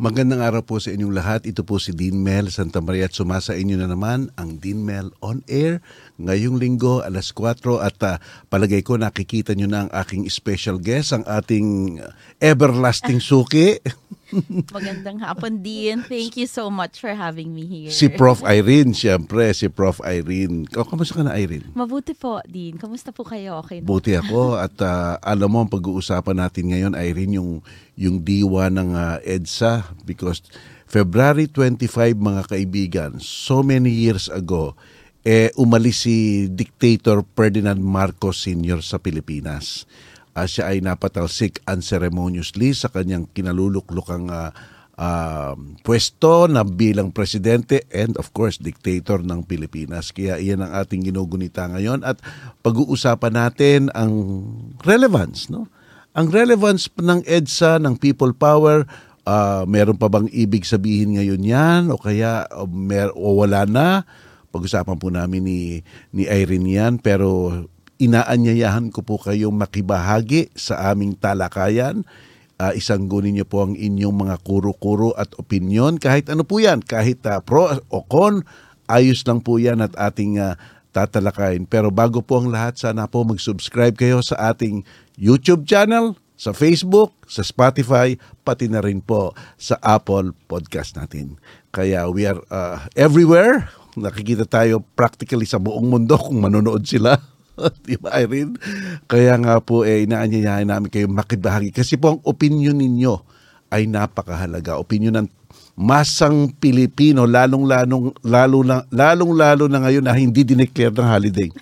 Magandang araw po sa inyong lahat. Ito po si Dean Mel Santa Maria at sumasa inyo na naman ang Dean Mel on air ngayong linggo alas 4 at uh, palagay ko nakikita nyo na ang aking special guest, ang ating everlasting suki. Magandang hapon, Dean. Thank you so much for having me here. si Prof. Irene, siyempre. Si Prof. Irene. O, kamusta ka na, Irene? Mabuti po, Dean. Kamusta po kayo? Okay na? Buti ako at uh, alam mo ang pag-uusapan natin ngayon Irene yung yung diwa ng uh, EDSA because February 25 mga kaibigan so many years ago eh umalis si dictator Ferdinand Marcos Sr. sa Pilipinas. Uh, siya ay napatalsik unceremoniously sa kanyang kinaluluklukang uh, uh, pwesto na bilang presidente and of course dictator ng Pilipinas. Kaya iyan ang ating ginugunita ngayon at pag-uusapan natin ang relevance, no? Ang relevance ng EDSA, ng people power, uh, meron pa bang ibig sabihin ngayon yan o kaya o, mer- o wala na? Pag-usapan po namin ni, ni Irene yan pero inaanyayahan ko po kayong makibahagi sa aming talakayan uh, isanggunin niyo po ang inyong mga kuro-kuro at opinion. Kahit ano po yan, kahit uh, pro o con, ayos lang po yan at ating uh, tatalakayin. Pero bago po ang lahat, sana po mag-subscribe kayo sa ating YouTube channel, sa Facebook, sa Spotify, pati na rin po sa Apple Podcast natin. Kaya we are uh, everywhere. Nakikita tayo practically sa buong mundo kung manonood sila. Di ba, Irene? Kaya nga po, eh, inaanyayahan namin kayo makibahagi. Kasi po ang opinion ninyo ay napakahalaga. Opinion ng masang Pilipino, lalong-lalong, lalo lalong-lalo na ngayon na hindi dineclare ng holiday.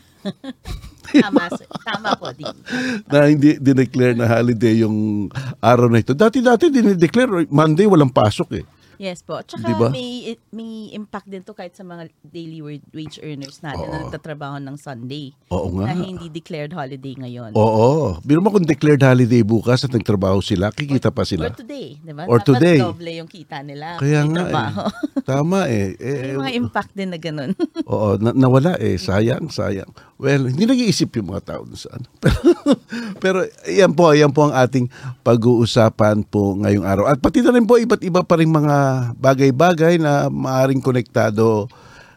Tama, tama po, Dean. na hindi dineclare na holiday yung araw na ito. Dati-dati dineclare, Monday walang pasok eh. Yes po. Tsaka Diba? may, may impact din to kahit sa mga daily wage- earners natin na Oo. nagtatrabaho ng Sunday. Oo nga. Na hindi declared holiday ngayon. Oo. Biro mo kung declared holiday bukas at nagtrabaho sila, kikita pa Or sila. today, di ba? Or Dapat today. doble yung kita nila. Kaya nga eh. trabaho. Tama eh. eh May mga impact din na ganun. Oo, na- nawala eh. Sayang, sayang. Well, hindi nag-iisip yung mga tao saan. Pero, pero yan po, yan po ang ating pag-uusapan po ngayong araw. At pati na rin po iba't iba pa rin mga bagay-bagay na maaring konektado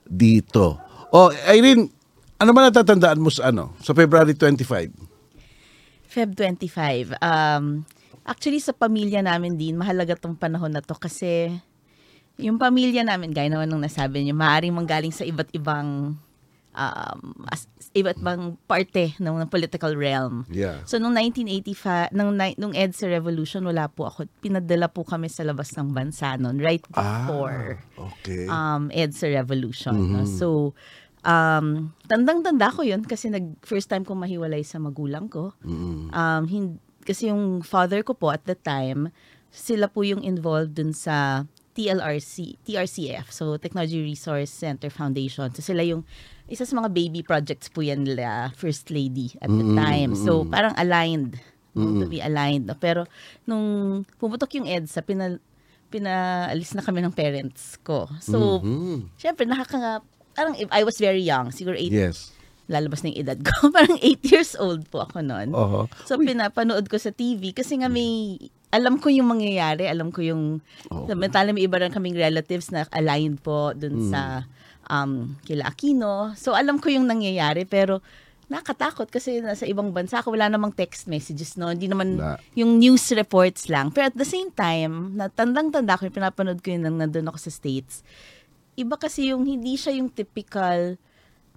dito. O, Irene, ano ba natatandaan mo sa ano? Sa February 25? Feb 25. Um, actually, sa pamilya namin din, mahalaga tong panahon na to kasi yung pamilya namin, gaya naman nung nasabi niyo, maaaring manggaling sa iba't ibang um, as, iba't ibang parte ng, ng political realm. Yeah. So, nung 1985, nung, nung EDSA Revolution, wala po ako. Pinadala po kami sa labas ng bansa noon, right before Ah, okay. um, EDSA Revolution. no? Mhm. So, um, tandang-tanda ko yun kasi nag first time kong mahiwalay sa magulang ko. Mm. Um, hin- kasi yung father ko po at the time, sila po yung involved dun sa TLRC, TRCF, so Technology Resource Center Foundation. So sila yung isa sa mga baby projects po yan nila, First Lady at the Mm, time. So parang aligned, no, to be aligned. no? Pero nung pumutok yung EDSA, pinal, pinaalis na kami ng parents ko. So, Mhm. syempre nakaka parang if I was very young, siguro 8, Yes. lalabas na yung edad ko. parang 8 years old po ako noon. Oo. So pinapanood ko sa TV kasi nga may alam ko yung mangyayari, alam ko yung Oo. samantala may iba rin kaming relatives na aligned po dun Mm. sa um kila Aquino. So alam ko yung nangyayari pero nakatakot kasi nasa ibang bansa ako wala namang text messages no hindi naman Wala. yung news reports lang pero at the same time natandang-tanda ko yung pinapanood ko yun nang nandun ako sa States iba kasi yung hindi siya yung typical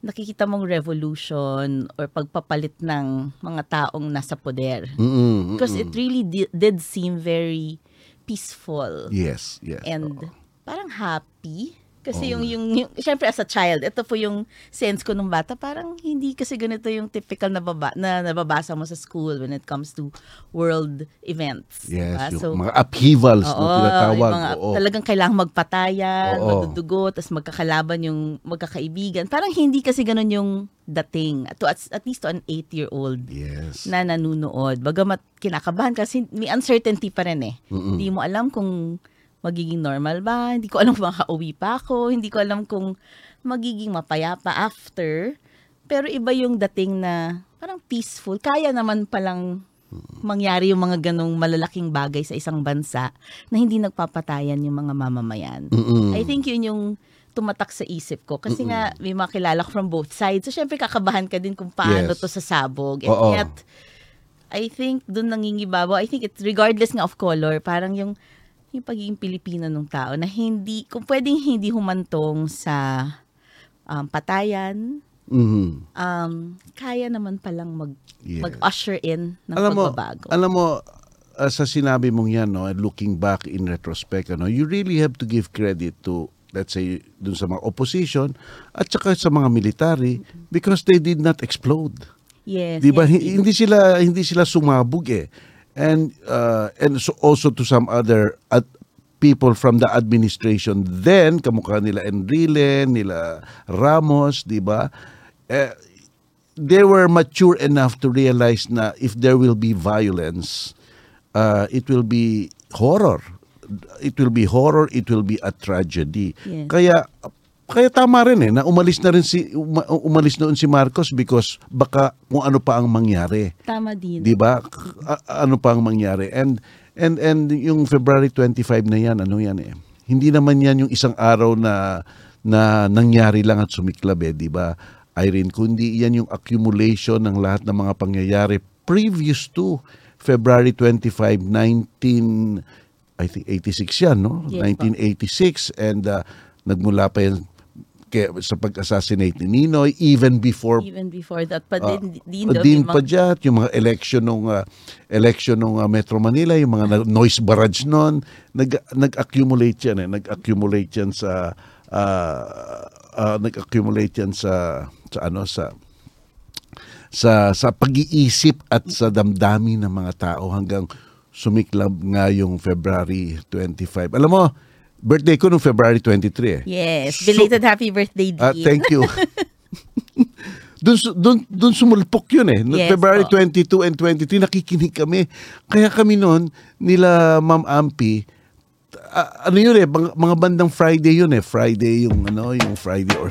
nakikita mong revolution or pagpapalit ng mga taong nasa poder. Mm-mm, Because it really di- did seem very peaceful Yes, yes. and oo. parang happy. Kasi Oo yung, yung, yung, syempre as a child, ito po yung sense ko nung bata, parang hindi kasi ganito yung typical na, baba, na nababasa mo sa school when it comes to world events. Yes, diba? yung mga upheavals na Oo, tinatawag. yung mga, oo. talagang kailangang magpatayan, Oo. madudugo, tapos magkakalaban yung magkakaibigan. Parang hindi kasi ganun yung dating. At, at, at least to an eight-year-old Yes. na nanunood. Bagamat kinakabahan kasi may uncertainty pa rin eh. Mm-mm. Hindi mo alam kung magiging normal ba, hindi ko alam kung makauwi pa ako, hindi ko alam kung magiging mapayapa after. Pero iba yung dating na parang peaceful. Kaya naman palang mangyari yung mga ganong malalaking bagay sa isang bansa na hindi nagpapatayan yung mga mamamayan. Mm-mm. I think yun yung tumatak sa isip ko. Kasi nga, may mga kilala ko from both sides. So, syempre, kakabahan ka din kung paano Yes. to sasabog. And Oo. yet, I think doon nangingibabaw. I think it's regardless nga of color, parang yung yung pagiging Pilipino ng tao na hindi, kung pwedeng hindi humantong sa um, patayan, Mhm. um, kaya naman palang mag, Yes. mag-usher in ng alam mo, pagbabago. alam mo, uh, sa sinabi mong yan, no, looking back in retrospect, ano, you really have to give credit to, let's say, dun sa mga opposition at saka sa mga military because they did not explode. yes. Di ba? yes, Hi- Hindi sila hindi sila sumabog eh. And uh, and so also to some other at people from the administration then kamukha nila Enrile, nila Ramos, di ba? Eh, they were mature enough to realize na if there will be violence, uh, it will be horror. It will be horror, it will be a tragedy. Yes. Kaya kaya tama rin eh na umalis na rin si uma- umalis noon si Marcos because baka kung ano pa ang mangyari. Tama din. 'Di ba? Ano pa ang mangyari? And and and yung February 25 na 'yan, ano 'yan eh. Hindi naman 'yan yung isang araw na na nangyari lang at sumiklab eh, 'di ba? Irene, kundi 'yan yung accumulation ng lahat ng mga pangyayari previous to February 25, 19 I think 86 yan, no? Yes, po. 1986 and uh, nagmula pa yan kay, sa pag-assassinate ni Ninoy even before Even before that, pa Ah, din, din, uh, din pa dyan, yung mga election nung uh, election nung uh, Metro Manila, yung mga noise barrage noon, nag nag-accumulate yan eh, nag-accumulate yan sa uh, uh, nag-accumulate yan sa sa ano sa sa sa pag-iisip at sa damdamin ng mga tao hanggang sumiklab nga yung February 25. Alam mo, birthday ko nung February 23 eh. Yes. So- Belated happy birthday, Dean. Ah, thank you. Su- doon doon sumulpok 'yun eh. No, Yes February po. 22 and 23 nakikinig kami. Kaya kami noon nila Ma'am Ampi ah, ano yun eh, mga, bandang Friday yun eh. Friday yung ano, yung Friday or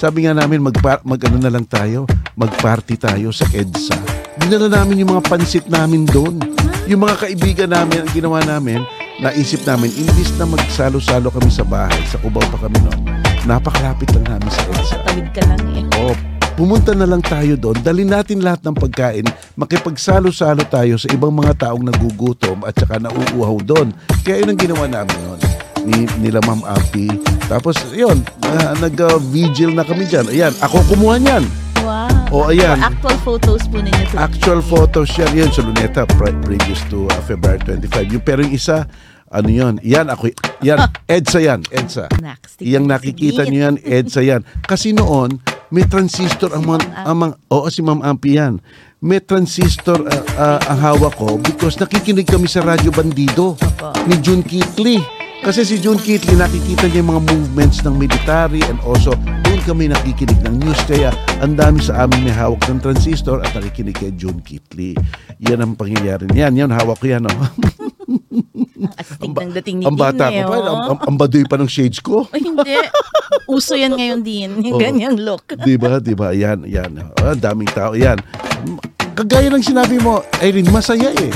sabi nga namin mag mag ano na lang tayo, mag-party tayo sa EDSA. Dinala namin yung mga pansit namin doon. Yung mga kaibigan namin, ang ginawa namin, naisip namin, imbis na magsalo-salo kami sa bahay, sa Cubao pa kami noon, napakalapit lang namin sa EDSA. Tawid ka lang eh. Oh, pumunta na lang tayo doon, dali natin lahat ng pagkain, makipagsalo-salo tayo sa ibang mga taong nagugutom at saka nauuhaw doon. Kaya yun ang ginawa namin noon. Ni, nila Ma'am Ampi. Tapos, yun, ah, nag-vigil na kami dyan. Ayan, ako kumuha niyan. Wow. Oh, ayan. Actual photos po ninyo. to- Actual photos yan. Yun, sa Luneta, pre- previous to uh, February 25. Yung, pero yung isa, ano yun? Yan, ako, yan, EDSA yan, EDSA. Yang nakikita niyo yan, EDSA yan. Kasi noon, may transistor ang mga, ang mga oo, si Ma'am Ampi yan. May transistor uh, uh, ang hawak ko because nakikinig kami sa Radyo Bandido Opo. ni June Kitley. Kasi si June Kitley, nakikita niya yung mga movements ng military and also kami nakikinig ng news. Kaya ang dami sa amin may hawak ng transistor at nakikinig kay June Kitley. Yan ang pangyayari niyan. Yan, hawak ko yan. Oh. Astig ng dating ni ang bata eh, ko pa, oh. ang, ang, ang baduy pa ng shades ko. Ay, hindi. Uso yan ngayon din. Yung Oo. ganyang look. di ba? Di ba? Yan, yan. Ah, daming tao. Yan. Kagaya ng sinabi mo, Irene, masaya eh.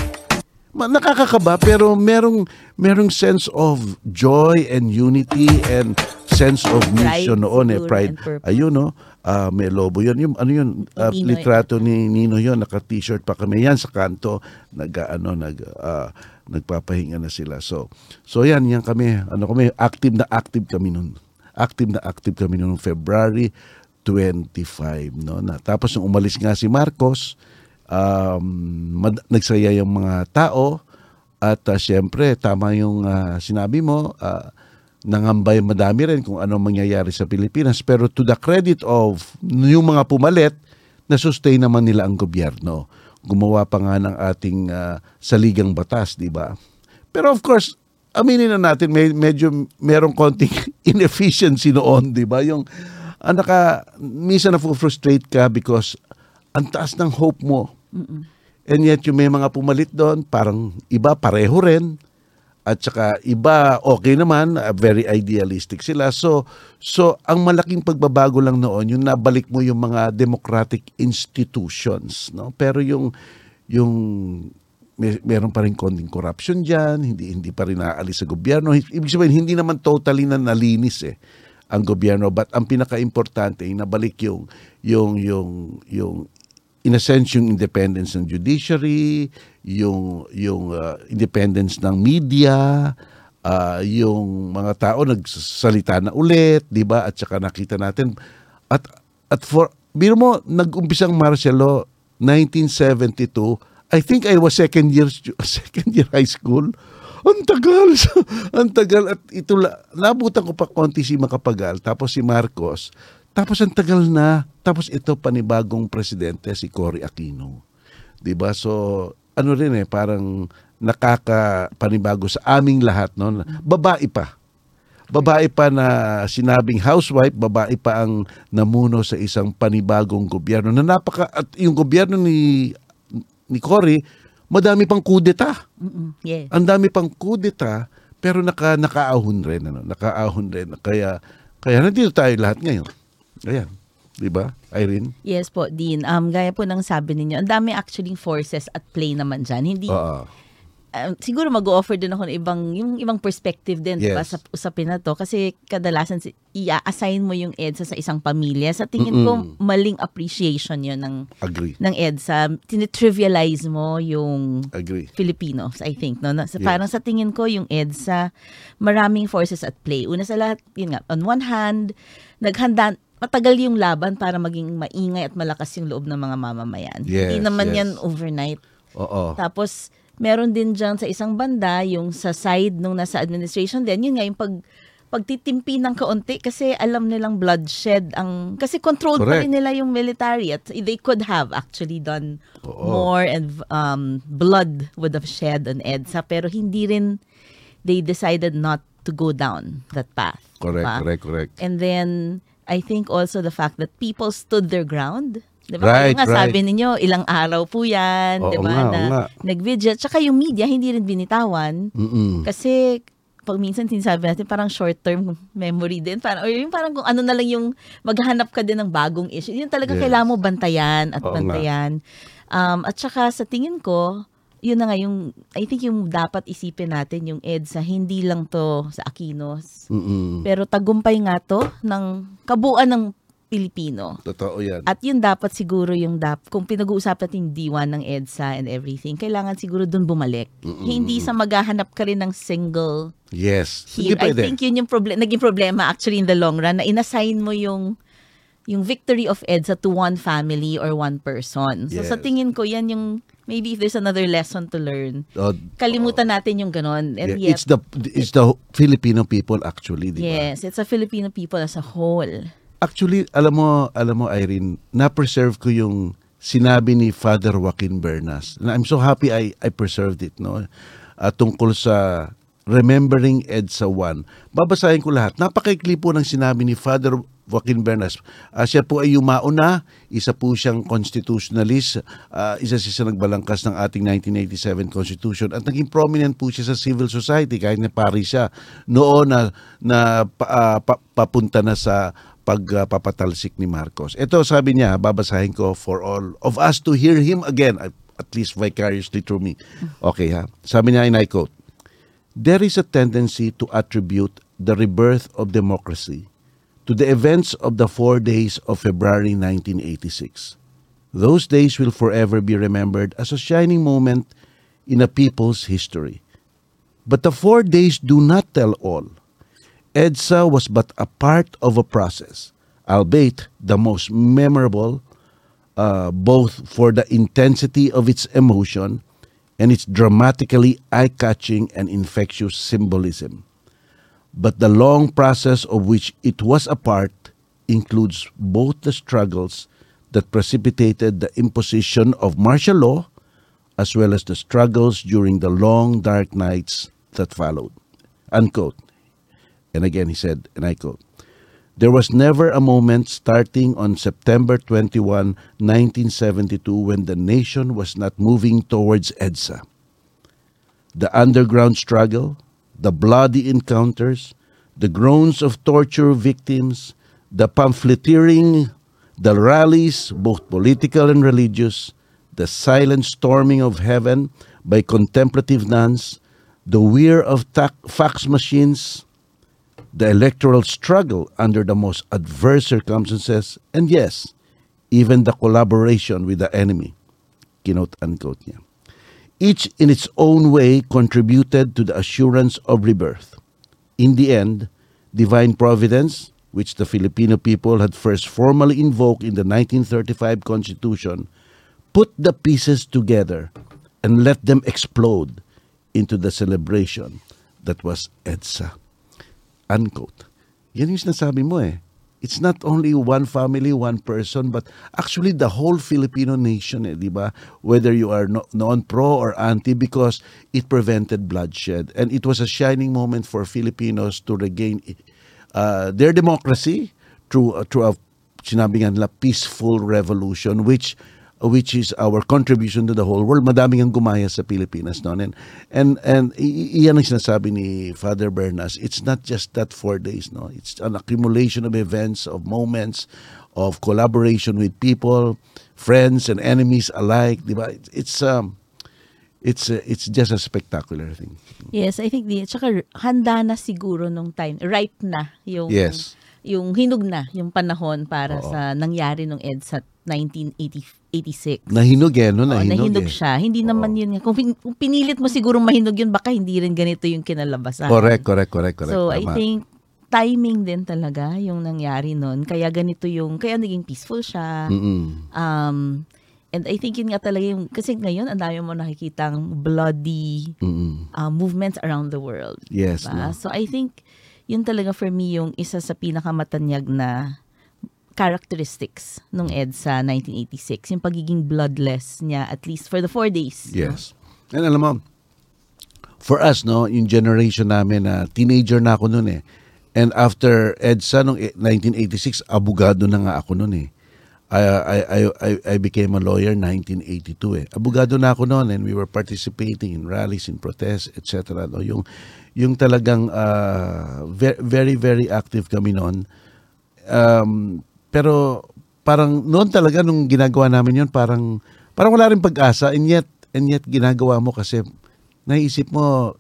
Ma- Nakakakaba pero merong merong sense of joy and unity and sense of mission Pride noon eh siguro pride. and purpose. ayun no? Ah, may lobo yun. Yung ano yun? Ah, Ninoy. litrato ni Nino yun. Naka t-shirt pa kami yan sa kanto. Nag ano nag ah, nagpapahinga na sila. So so yan yan kami. Ano kami? Active na active kami noon active na active kami noong February 25 no? Na tapos nung umalis nga si Marcos um, mad- nagsaya yung mga tao. At uh, syempre tama yung ah, sinabi mo. Ah, nangambay madami rin kung ano mangyayari sa Pilipinas. Pero to the credit of yung mga pumalit na sustain naman nila ang gobyerno. Gumawa pa nga ng ating ah, saligang batas di ba? Pero of course aminin na natin may medyo merong konting inefficiency noon di ba? Yung ah, naka minsan na frustrate ka because ang taas ng hope mo. And yet, yung may mga pumalit doon, parang iba pareho rin. At saka iba, okay naman, uh, very idealistic sila. So, so ang malaking pagbabago lang noon, yung nabalik mo yung mga democratic institutions. No? Pero yung, yung may, meron pa rin konting corruption diyan, hindi hindi pa rin naalis sa gobyerno. Ibig sabihin hindi naman totally na nalinis eh ang gobyerno but ang pinaka-importante ay nabalik yung yung yung yung in a sense yung independence ng judiciary, yung yung uh, independence ng media, uh, yung mga tao nagsalita na ulit, 'di ba? At saka nakita natin at at for biro mo nag-umpisang martial law 1972 I think I was second year second year high school. Ang tagal. ang tagal at ito nabutan ko pa konti si Makapagal tapos si Marcos. Tapos ang tagal na. Tapos ito panibagong presidente si Cory Aquino. 'Di ba? So ano rin eh parang nakaka panibago sa aming lahat no. Babae pa. Babae pa na sinabing housewife, babae pa ang namuno sa isang panibagong gobyerno na napaka at yung gobyerno ni ni Cory, madami pang kudeta. Yeah. Ang dami pang kudeta pero naka nakaahon rin ano, nakaahon rin kaya kaya nandito tayo lahat ngayon. Ayan. 'Di ba? Irene? Yes po, Dean. Um, gaya po ng sabi ninyo, ang dami actually forces at play naman dyan. Hindi, uh, siguro mag-offer din ako ng ibang, yung ibang perspective din Yes. diba, sa usapin na to. Kasi kadalasan, si- i-assign mo yung EDSA sa isang pamilya. Sa tingin ko, Mm-mm. maling appreciation yun ng, Agree. ng EDSA. Tinitrivialize mo yung Agree. Filipinos, I think. No? Sa- Yes. Parang sa tingin ko, yung EDSA, maraming forces at play. Una sa lahat, yun nga, on one hand, naghanda, matagal yung laban para maging maingay at malakas yung loob ng mga mamamayan. Yes, Hindi naman yes. yan overnight. Oo. Tapos, meron din dyan sa isang banda, yung sa side nung nasa administration din, yun nga, yung pag, pagtitimpi ng kaunti kasi alam nilang bloodshed ang kasi controlled pa Correct. rin nila yung military at they could have actually done Oo. more and um, blood would have shed on EDSA pero hindi rin they decided not to go down that path. Correct, diba? correct, correct. And then, I think also the fact that people stood their ground. Di ba? Right, Kaya nga right. sabi ninyo, ilang araw po yan. Oo di ba? nga, na nga. nag-vigil. Tsaka yung media, hindi rin binitawan. Mm-mm. Kasi pag minsan sinasabi natin parang short-term memory din. Parang, or yung parang kung ano na lang yung maghanap ka din ng bagong issue. Yun talaga Yes. kailangan mo bantayan at Oo nga. bantayan. Um, at saka sa tingin ko, yun na nga yung, I think yung dapat isipin natin yung EDSA, hindi lang to sa Aquinos. Mm-mm. Pero tagumpay nga to ng kabuuan ng Pilipino. Totoo yan. At yun dapat siguro yung dap kung pinag-uusapan natin yung D1 ng EDSA and everything, kailangan siguro dun bumalik. Hindi sa maghahanap ka rin ng single yes. here. I pwede. think yun yung problem, naging problema actually in the long run na inassign mo yung yung victory of EDSA to one family or one person. So sa Yes. tingin ko yan yung maybe if there's another lesson to learn, Oh, kalimutan natin yung ganon. And yeah, yet, it's the it's the Filipino people actually, di ba? yes, it's a Filipino people as a whole. Actually, alam mo, alam mo Irene, na-preserve ko yung sinabi ni Father Joaquin Bernas. And I'm so happy I I preserved it, no. Ah, tungkol sa Remembering EDSA 1. Babasahin ko lahat. Napakaikli po ng sinabi ni Father Joaquin Bernas. Ah, siya po ay yumauna, isa po siyang constitutionalist, ah, isa siya nagbalangkas ng ating 1987 Constitution at naging prominent po siya sa civil society kahit na pari siya noon na, na pa- papunta na sa pagpapatalsik ni Marcos. Ito sabi niya, babasahin ko for all of us to hear him again, at least vicariously through me. Okay ha. Sabi niya, and I quote, There is a tendency to attribute the rebirth of democracy to the events of the four days of February 1986. Those days will forever be remembered as a shining moment in a people's history. But the four days do not tell all. EDSA was but a part of a process, albeit the most memorable, uh, both for the intensity of its emotion and its dramatically eye-catching and infectious symbolism. But the long process of which it was a part includes both the struggles that precipitated the imposition of martial law as well as the struggles during the long dark nights that followed. Unquote. And again he said, and I quote, There was never a moment starting on September 21, 1972, when the nation was not moving towards EDSA. The underground struggle, the bloody encounters, the groans of torture victims, the pamphleteering, the rallies, both political and religious, the silent storming of heaven by contemplative nuns, the whir of fax machines, the electoral struggle under the most adverse circumstances, and yes, even the collaboration with the enemy. Kinote unquote niya. Each in its own way contributed to the assurance of rebirth. In the end, divine providence, which the Filipino people had first formally invoked in the 1935 Constitution, put the pieces together and let them explode into the celebration that was EDSA. Unquote. Yan yung sinasabi mo eh. It's not only one family, one person, but actually the whole Filipino nation, eh, di ba? Whether you are no, non-pro or anti, because it prevented bloodshed. And it was a shining moment for Filipinos to regain uh, their democracy through, uh, through a, sinabi nga nila, peaceful revolution, which which is our contribution to the whole world. Madaming ang gumaya sa Pilipinas noon. And, and, and iyan ang sinasabi ni Father Bernas. It's not just that four days. no It's an accumulation of events, of moments, of collaboration with people, friends and enemies alike. Di ba? It's, um, it's, uh, it's just a spectacular thing. Yes, I think the tsaka handa na siguro nung time, ripe na yung Yes. yung hinog na yung panahon para Oo. sa nangyari nung EDSA 1986. Nahinog eh, no? Oo, Nahinog, nahinog eh. siya. Hindi naman Oo. yun. nga. Kung, pin- kung pinilit mo siguro mahinog yun, baka hindi rin ganito yung kinalabasan. Correct, correct, correct, correct. So, I Tama. think timing din talaga yung nangyari nun. Kaya ganito yung, kaya naging peaceful siya. Mm-mm. Um, and I think yun nga talaga yung, kasi ngayon, ang dami mo nakikitang bloody Mm-mm. uh, movements around the world. Yes, Diba? no? So I think yun talaga for me yung isa sa pinakamatanyag na characteristics nung EDSA 1986, yung pagiging bloodless niya at least for the four days. no? Yes. And alam mo, for us, no, yung generation namin na teenager na ako noon eh. And after EDSA noong 1986, abogado na nga ako noon eh. I, I, I, I- became a lawyer 1982 eh. Abogado na ako noon and we were participating in rallies, in protests, etc. No? Yung, yung talagang uh, ve- very, very active kami noon. Um, pero parang noon talaga nung ginagawa namin yun, parang, parang wala rin pag-asa and yet, and yet ginagawa mo kasi naisip mo,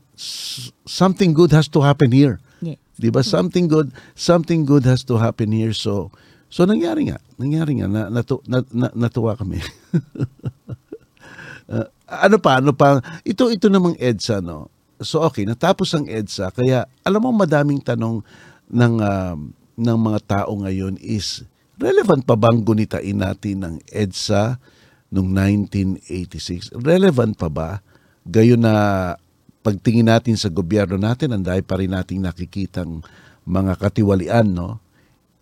something good has to happen here. Yeah. Di ba? Something good, something good has to happen here. So, so nangyari nga. Nangyari nga. Na, natu, na, na, natuwa kami. Uh, ano pa, ano pa, ito, ito namang EDSA, no? So, okay, natapos ang EDSA. Kaya, alam mo, madaming tanong ng, um, ng mga tao ngayon is, relevant pa bang gunitain natin ng EDSA noong 1986? Relevant pa ba? Gayon na pagtingin natin sa gobyerno natin, ang dahil pa rin nating nakikitang mga katiwalian, no?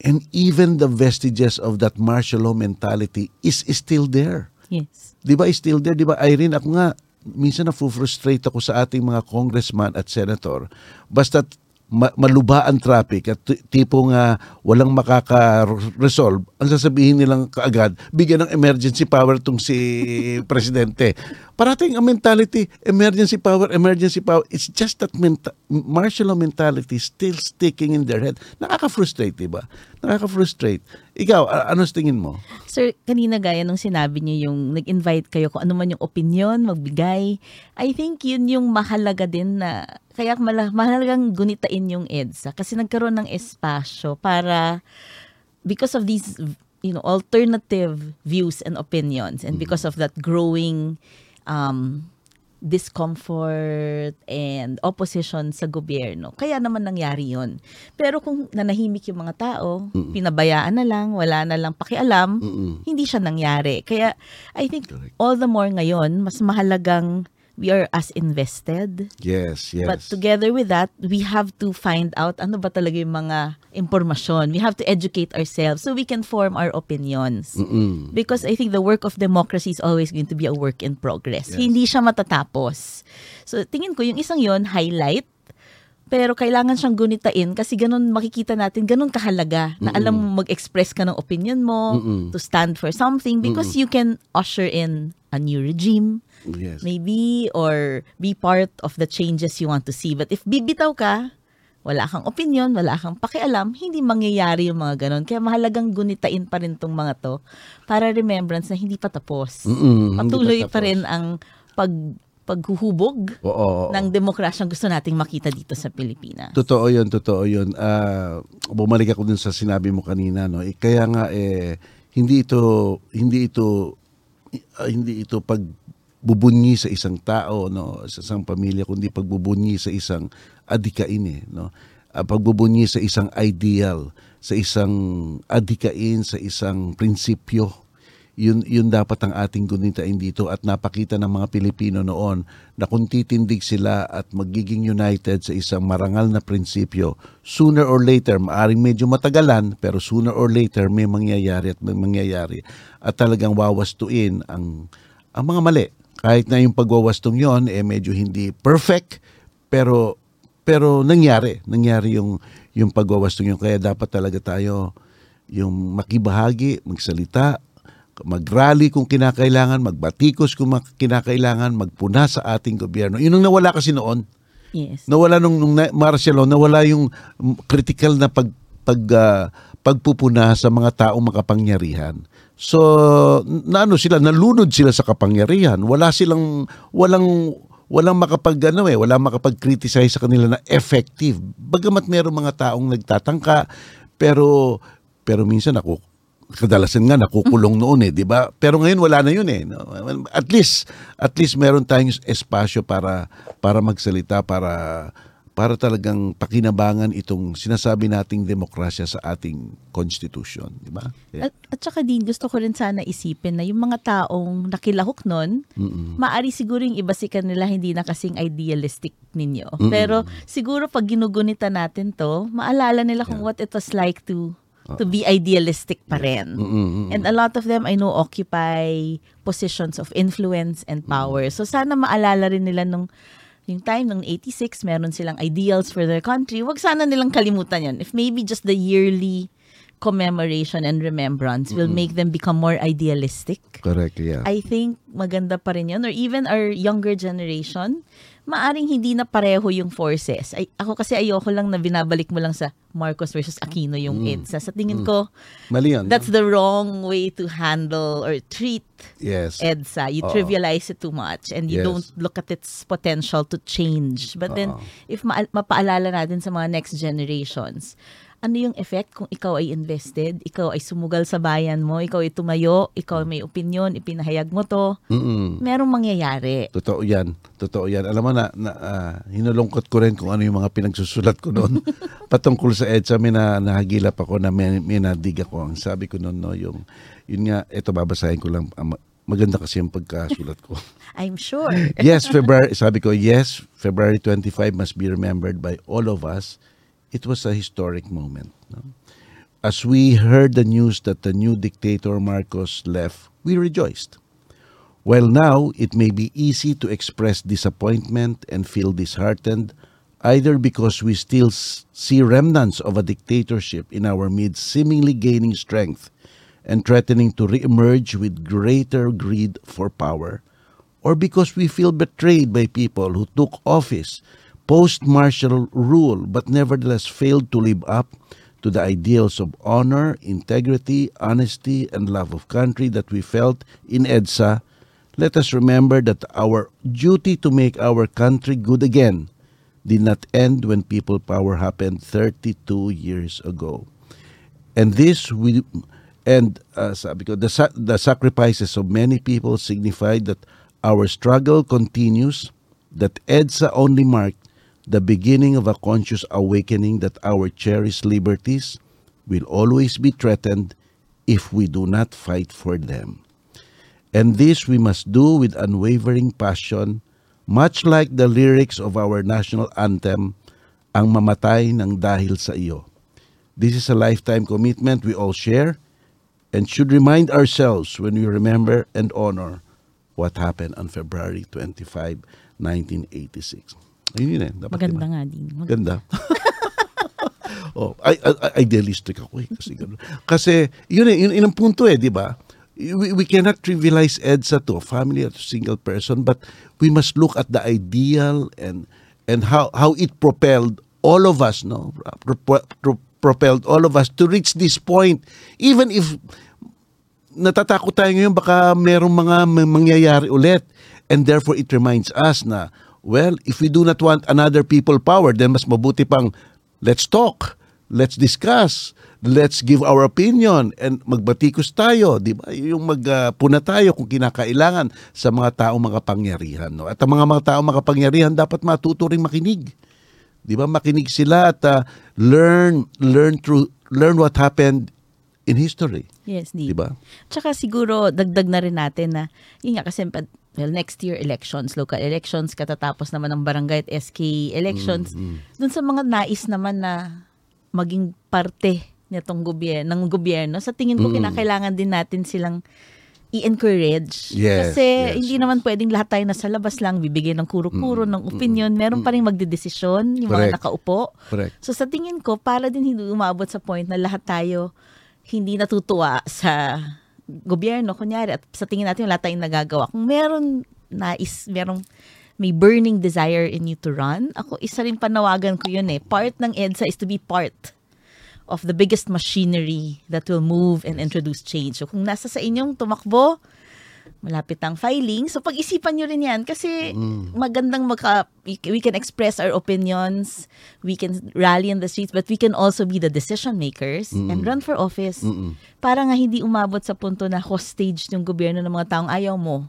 And even the vestiges of that martial law mentality is, is still there. Yes. Di ba still there? Di ba Irene, ako nga, minsan na-frustrate ako sa ating mga congressman at senator. Basta ma- maluba ang traffic at t- tipong ah, walang makaka-resolve, ang sasabihin nilang kaagad, bigyan ng emergency power tong si presidente. Parating ang mentality, emergency power, emergency power. It's just that menta- martial law mentality still sticking in their head. Nakaka-frustrate, di ba? Nakaka-frustrate. Ikaw, a- ano sa tingin mo? Sir, kanina gaya nung sinabi niyo yung nag-invite kayo kung ano man yung opinion, magbigay. I think yun yung mahalaga din na kaya mahalagang gunitain yung EDSA kasi nagkaroon ng espasyo para because of these you know alternative views and opinions and because of that growing um discomfort and opposition sa gobyerno. Kaya naman nangyari yon. Pero kung nanahimik yung mga tao, pinabayaan na lang, wala na lang pakialam, Mm-mm. hindi siya nangyari. Kaya I think all the more ngayon, mas mahalagang we are as invested. Yes, yes. But together with that, we have to find out ano ba talaga yung mga impormasyon. We have to educate ourselves so we can form our opinions. Mm-mm. Because I think the work of democracy is always going to be a work in progress. Yes. Hindi siya matatapos. So tingin ko yung isang yon highlight pero kailangan siyang gunitain kasi ganun makikita natin, ganun kahalaga na alam mo mag-express ka ng opinion mo, Mm-mm. to stand for something because you can usher in a new regime, Yes. maybe, or be part of the changes you want to see. But if bibitaw ka, wala kang opinion, wala kang pakialam, hindi mangyayari yung mga ganon. Kaya mahalagang gunitain pa rin tong mga to para remembrance na hindi pa tapos. Mm-mm, hindi Patuloy pa pa, tapos. rin ang pag paghuhubog Oo, oo, oo. ng demokrasyang gusto nating makita dito sa Pilipinas. Totoo 'yun, totoo 'yun. Ah, bumalik ako dun sa sinabi mo kanina no. Eh, kaya nga eh hindi ito hindi ito ah, hindi ito pagbubunyi sa isang tao no, sa isang pamilya kundi pagbubunyi sa isang adikain eh no. Ah, pagbubunyi sa isang ideal, sa isang adikain, sa isang prinsipyo. Yun yun dapat ang ating gunitain dito at napakita ng mga Pilipino noon na kung titindig sila at magiging united sa isang marangal na prinsipyo sooner or later maaring medyo matagalan pero sooner or later may mangyayari at may mangyayari. At talagang wawastuin ang ang mga mali kahit na yung pagwawastong yon eh medyo hindi perfect pero pero nangyari nangyari yung yung pagwawastong yun kaya dapat talaga tayo yung makibahagi magsalita mag-rally kung kinakailangan, magbatikos kung kinakailangan, magpuna sa ating gobyerno. Yun ang nawala kasi noon. Yes. Nawala nung, nung law, nawala yung critical na pag, pag, ah, pagpupuna sa mga taong makapangyarihan. So, naano sila, nalunod sila sa kapangyarihan. Wala silang, walang, walang makapag, ano eh, wala makapag-criticize sa kanila na effective. Bagamat merong mga taong nagtatangka, pero, pero minsan ako, kadalasan nga nakukulong noon eh, 'di ba? Pero ngayon wala na 'yun eh. no? At least at least meron tayong espasyo para para magsalita para para talagang pakinabangan itong sinasabi nating demokrasya sa ating constitution, 'di ba? Yeah. At, at saka din, gusto ko rin sana isipin na yung mga taong nakilahok Mm-mm. maari siguro yung iba si kanila hindi na kasing idealistic ninyo. Pero siguro pag ginugunita natin to, maalala nila kung what it was like to to be idealistic pa rin. Mm-mm. And a lot of them I know occupy positions of influence and power. So sana maalala rin nila nung yung time ng 86, meron silang ideals for their country. Wag sana nilang kalimutan yan. If maybe just the yearly commemoration and remembrance will make them become more idealistic. Correct, yeah. I think maganda pa rin yun. Or even our younger generation, maaring hindi na pareho yung forces. Ay, ako kasi ayoko lang na binabalik mo lang sa Marcos versus Aquino yung EDSA. Sa tingin ko, Mali 'yun. that's the wrong way to handle or treat yes. EDSA. You Oo. trivialize it too much and you Yes. don't look at its potential to change. But then, Oo. if ma- mapaalala natin sa mga next generations, ano yung effect kung ikaw ay invested, ikaw ay sumugal sa bayan mo, ikaw ay tumayo, ikaw ay may opinion, ipinahayag mo to, Mm-mm. merong mangyayari. Totoo 'yan. Totoo 'yan. Alam mo na, na ah, hinulungkot ko rin kung ano yung mga pinagsusulat ko noon patungkol sa EDSA. May na, nahagilap ako na may, may nadig ako. Ang sabi ko noon, no, yung, yun nga, ito babasahin ko lang. Ma- maganda kasi yung pagkasulat ko. I'm sure. yes, February, sabi ko, yes, February 25 must be remembered by all of us. It was a historic moment. No? As we heard the news that the new dictator Marcos left, we rejoiced. While now it may be easy to express disappointment and feel disheartened, either because we still see remnants of a dictatorship in our midst seemingly gaining strength and threatening to reemerge with greater greed for power, or because we feel betrayed by people who took office post martial rule but nevertheless failed to live up to the ideals of honor, integrity, honesty, and love of country that we felt in EDSA, let us remember that our duty to make our country good again did not end when people power happened 32 years ago. And this we and uh, ko, the, the sacrifices of many people signified that our struggle continues, that EDSA only marked the beginning of a conscious awakening that our cherished liberties will always be threatened if we do not fight for them. And this we must do with unwavering passion, much like the lyrics of our national anthem, Ang mamatay ng dahil sa iyo. This is a lifetime commitment we all share and should remind ourselves when we remember and honor what happened on February 25, 1986. Ayun yun eh. Dapat Maganda diba? nga din. Mag- Ganda. oh, I, I, idealistic ako eh. Kasi, ganun. kasi yun eh, yun, yun ang punto eh, di ba? We, we cannot trivialize EDSA to a family or to a single person, but we must look at the ideal and and how how it propelled all of us, no, pro- pro- propelled all of us to reach this point. Even if natatakot tayo ngayon, baka merong mga mangyayari ulit. And therefore, it reminds us na, well, if we do not want another people power, then mas mabuti pang, let's talk, let's discuss, let's give our opinion, and magbatikos tayo, di ba? Yung magpuna tayo kung kinakailangan sa mga taong makapangyarihan. No? At ang mga mga taong makapangyarihan dapat matuto ring makinig. Di ba? Makinig sila at uh, learn, learn through, learn what happened in history. Yes, di. Di ba? Tsaka siguro, dagdag na rin natin na, yun nga kasi, well, next year elections, local elections, katatapos naman ng barangay at SK elections. Dun sa mga nais naman na maging parte nitong gobyerno, ng gobyerno, sa tingin ko, Mm. kinakailangan din natin silang i-encourage. Yes, Kasi yes. hindi naman pwedeng lahat tayo nasa labas lang, bibigyan ng kuro-kuro, ng opinion. Meron pa rin magdedesisyon, yung mga Correct. nakaupo. Correct. So sa tingin ko, para din hindi umabot sa point na lahat tayo hindi natutuwa sa gobyerno, kunyari, at sa tingin natin wala tayong nagagawa. Kung meron nais, merong may burning desire in you to run, ako isa rin panawagan ko yun eh. Part ng EDSA is to be part of the biggest machinery that will move and introduce change. So kung nasa sa inyong tumakbo, malapit ang filing. So pag-isipan nyo rin yan kasi magandang maka, we can express our opinions, we can rally in the streets, but we can also be the decision makers and run for office. Para nga hindi umabot sa punto na hostage yung gobyerno ng mga taong ayaw mo.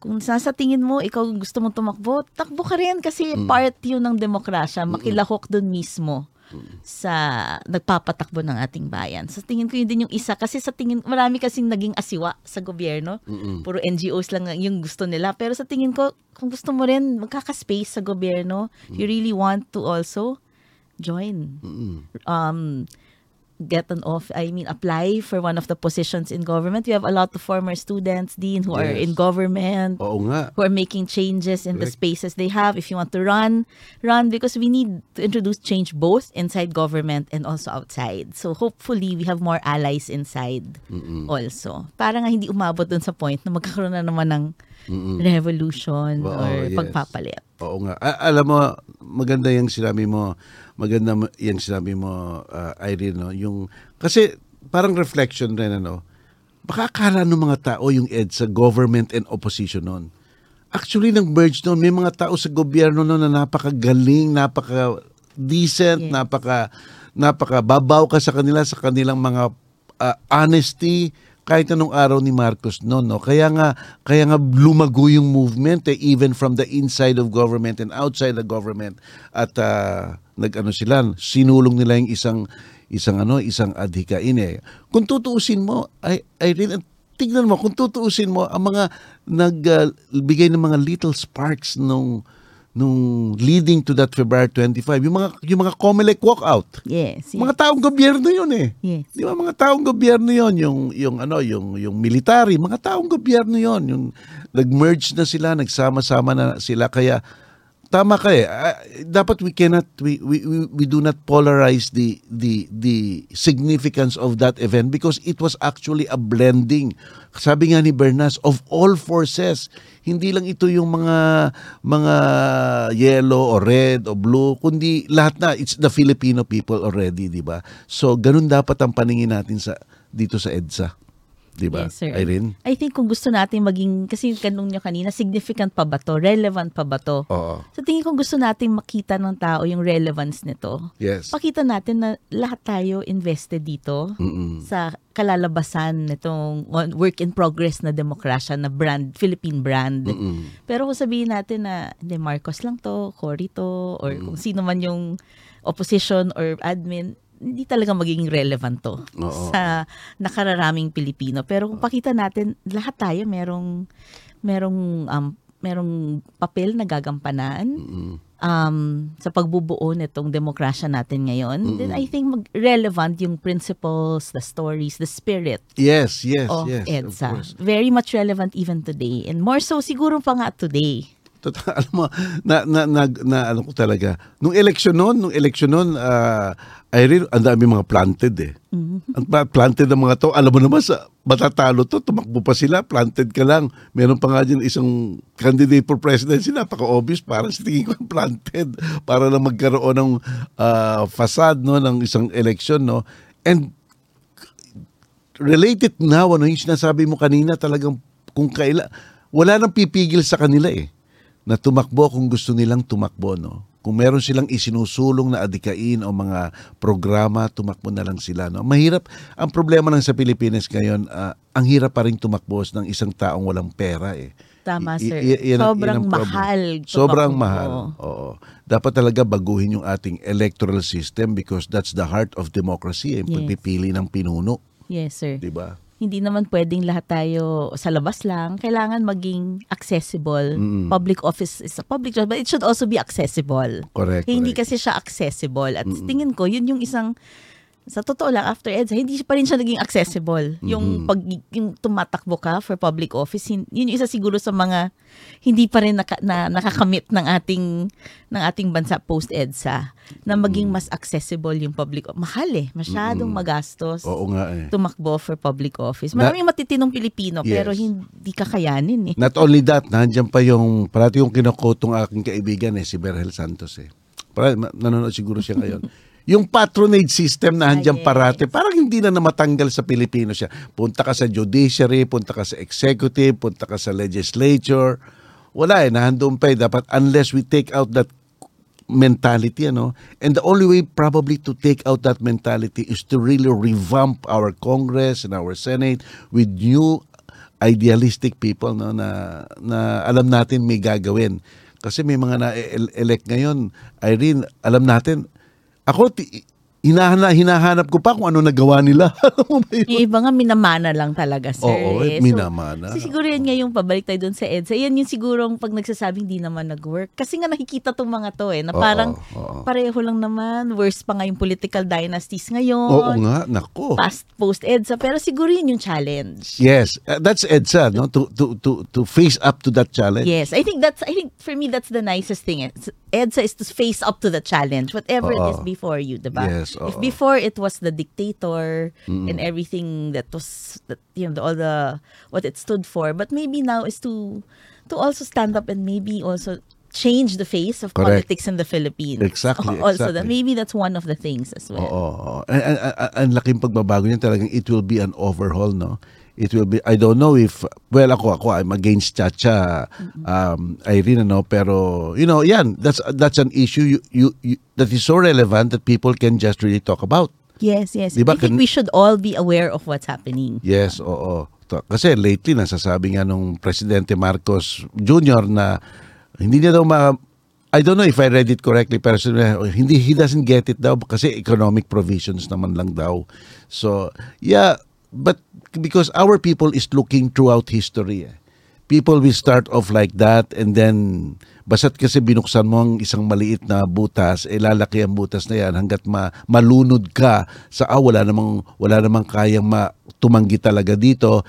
Kung nasa tingin mo, ikaw gusto mong tumakbo, takbo ka rin kasi part yun ng demokrasya, makilahok dun mismo sa nagpapatakbo ng ating bayan. Sa tingin ko yun din yung isa kasi sa tingin marami kasing naging asiwa sa gobyerno. Puro NGOs lang yung gusto nila. Pero sa tingin ko kung gusto mo rin magkaka-space sa gobyerno, you really want to also join. Um get an off I mean apply for one of the positions in government. We have a lot of former students dean who are Yes. in government Oo nga. who are making changes in the Correct. spaces they have. If you want to run, run because we need to introduce change both inside government and also outside. So hopefully we have more allies inside also. Para nga hindi umabot dun sa point na magkakaroon na naman ng revolution Oo, or yes. pagpapalit. Oo nga. A- alam mo, maganda yung sinabi mo, maganda yung sinabi mo, uh, Irene, no? Yung, kasi parang reflection rin, ano, baka akala ng mga tao yung EDSA, government and opposition noon. Actually, nang merge noon, may mga tao sa gobyerno noon na napakagaling, napaka decent, Yes. napaka napaka babaw ka sa kanila sa kanilang mga uh, honesty kahit anong araw ni Marcos noon no kaya nga kaya nga lumago yung movement eh, even from the inside of government and outside the government at uh, nag-ano sila sinulong nila yung isang isang ano isang adhikain eh kung tutuusin mo ay ay tignan mo kung tutuusin mo ang mga nagbigay ng mga little sparks nung nung leading to that February 25 yung mga yung mga Comelec walkout Yes. yes. mga taong gobyerno yun eh Yes. Di ba mga taong gobyerno 'yon, yung yung ano, yung yung military, mga taong gobyerno 'yon, yung nag-merge na sila, nagsama-sama na sila kaya tama ka eh. Ah, dapat we cannot we, we we do not polarize the the the significance of that event because it was actually a blending. Sabi nga ni Bernas of all forces. Hindi lang ito yung mga mga yellow or red o blue, kundi lahat na it's the Filipino people already, di ba? So ganun dapat ang paningin natin sa dito sa EDSA. Di ba? Yes, sir. Irene? I think kung gusto natin maging, kasi yung tanong nyo kanina, significant pa ba to? Relevant pa ba to? Oo. Sa tingin ko gusto natin makita ng tao yung relevance nito. Yes. Pakita natin na lahat tayo invested dito Mm-mm. sa kalalabasan nitong on- work in progress na demokrasya na brand, Philippine brand. Mm-mm. Pero kung sabihin natin na hindi Marcos lang to, Cory to, or Mm. kung sino man yung opposition or admin, hindi talaga magiging relevant to Oo. sa nakararaming Pilipino. Pero kung pakita natin, lahat tayo merong merong um, merong papel na gagampanan um, sa pagbubuo nitong demokrasya natin ngayon, then I think mag- relevant yung principles, the stories, the spirit Yes, yes, of yes. Of EDSA. course. Very much relevant even today. And more so siguro pa nga today. Totoo, alam mo, na, na, na, na ano ko talaga. Nung eleksyon noon, nung eleksyon noon, uh, Irene, ang dami mga planted eh. Ang pla- planted ng mga to, alam mo naman sa matatalo to, tumakbo pa sila, planted ka lang. Meron pa nga dyan isang candidate for presidency, napaka-obvious, parang sa tingin ko planted para lang magkaroon ng uh, facade no, ng isang election. No? And related now, ano yung sinasabi mo kanina, talagang kung kaila, wala nang pipigil sa kanila eh, na tumakbo kung gusto nilang tumakbo, no? Kung meron silang isinusulong na adikain o mga programa, tumakbo na lang sila, no? Mahirap, ang problema lang sa Pilipinas ngayon, ah, ang hirap pa rin tumakbo ng isang taong walang pera eh. Tama, I- sir. i- ang- Sobrang mahal. Sobrang mahal. Oo. Dapat talaga baguhin yung ating electoral system because that's the heart of democracy, eh, Yes. pagpipili ng pinuno, Yes, sir. 'di ba? Hindi naman pwedeng lahat tayo sa labas lang. Kailangan maging accessible. Mm. Public office is a public job, but it should also be accessible. Correct. Eh, hindi correct. kasi siya accessible. At tingin ko, yun yung isang sa totoo lang, after EDSA, hindi pa rin siya naging accessible. Yung pag yung tumatakbo ka for public office, yun yung isa siguro sa mga hindi pa rin naka, na, nakakamit ng ating ng ating bansa post EDSA na maging mas accessible yung public mahal eh masyadong magastos Oo nga eh. tumakbo for public office maraming matitinong Pilipino pero Yes. hindi kakayanin eh Not only that, nandiyan pa yung, parati yung kinukutong aking kaibigan eh, si Berhel Santos eh. Para, nanonood siguro siya ngayon. yung patronage system na Ah, handyan yes. parati, parang hindi na namatanggal sa Pilipino siya. Punta ka sa judiciary, punta ka sa executive, punta ka sa legislature. Wala eh, nahandun pa eh. Dapat unless we take out that mentality, ano? And the only way probably to take out that mentality is to really revamp our Congress and our Senate with new idealistic people no na na alam natin may gagawin. Kasi may mga na-elect ngayon, Irene, alam natin, ako, ti- hinahana, hinahanap ko pa kung ano nagawa nila. Yung iba nga minamana lang talaga sir Oo, eh. eh, minamana. so, siguro yan nga yung pabalik tayo dun sa EDSA yan yung sigurong pag nagsasabing di naman nag-work kasi nga nakikita tong mga to eh na Oo, parang oo. pareho lang naman worse pa nga yung political dynasties ngayon Oo nga, nako. past post EDSA pero siguro yun yung challenge Yes, uh, that's EDSA, no? To, to, to, to face up to that challenge. Yes, I think that's I think for me that's the nicest thing. It's- EDSA is to face up to the challenge, whatever it is before you, diba? Yes, If before it was the dictator and everything that was that you know all the what it stood for, but maybe now is to to also stand up and maybe also change the face of Correct. politics in the Philippines. Exactly, Also, that exactly. maybe that's one of the things as well. Oo. oo. Ang laking pagbabago niyan talagang it will be an overhaul, no? It will be, I don't know if, well, ako, ako, I'm against Chacha, um, Irene, no? Pero, you know, yan, that's, that's an issue you, you, you, that is so relevant that people can just really talk about. Yes, yes. Diba, I think we should all be aware of what's happening. Yes, oo. To- Kasi lately, nasasabi nga nung Presidente Marcos Jr. na hindi niya daw ma... I don't know if I read it correctly, pero sinabi, hindi, he doesn't get it daw kasi economic provisions naman lang daw. So, yeah, but because our people is looking throughout history. Eh. People will start off like that and then basta't kasi binuksan mo ang isang maliit na butas, eh lalaki ang butas na yan hanggat ma, malunod ka sa ah, wala namang wala namang kayang ma, tumanggi talaga dito.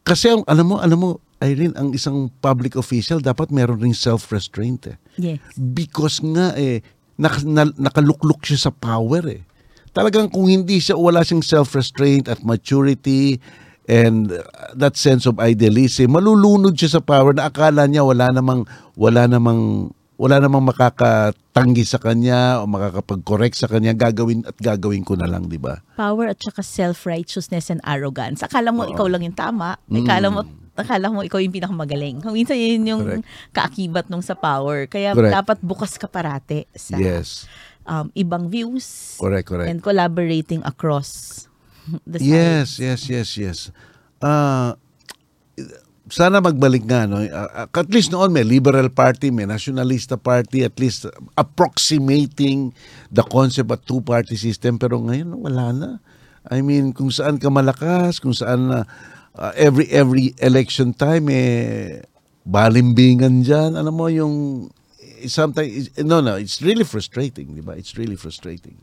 Kasi ang- alam mo, alam mo, Irene, ang isang public official dapat meron ring self-restraint eh. Yes. Because nga eh, nak, na, nakalukluk siya sa power eh. Talagang kung hindi siya, wala siyang self-restraint at maturity and uh, that sense of idealism, malulunod siya sa power na akala niya wala namang, wala namang, wala namang makakatanggi sa kanya o makakapag-correct sa kanya, gagawin at gagawin ko na lang, di ba? power at saka self-righteousness and arrogance. Akala mo ikaw lang yung tama. Akala mo akala mo ikaw yung pinakamagaling. Kung minsan yun yung Correct. kaakibat nung sa power. Kaya Correct. dapat bukas ka parate sa Yes. Um, ibang views Correct, correct. and collaborating across the Yes, yes, yes, yes. Ah, sana magbalik nga no. Ah, ah, at least noon may Liberal Party, may Nationalista Party, at least approximating the concept of two-party system pero ngayon wala na. I mean, kung saan ka malakas, kung saan na ah, every every election time eh balimbingan diyan, alam mo yung sometimes no no, it's really frustrating, di ba? It's really frustrating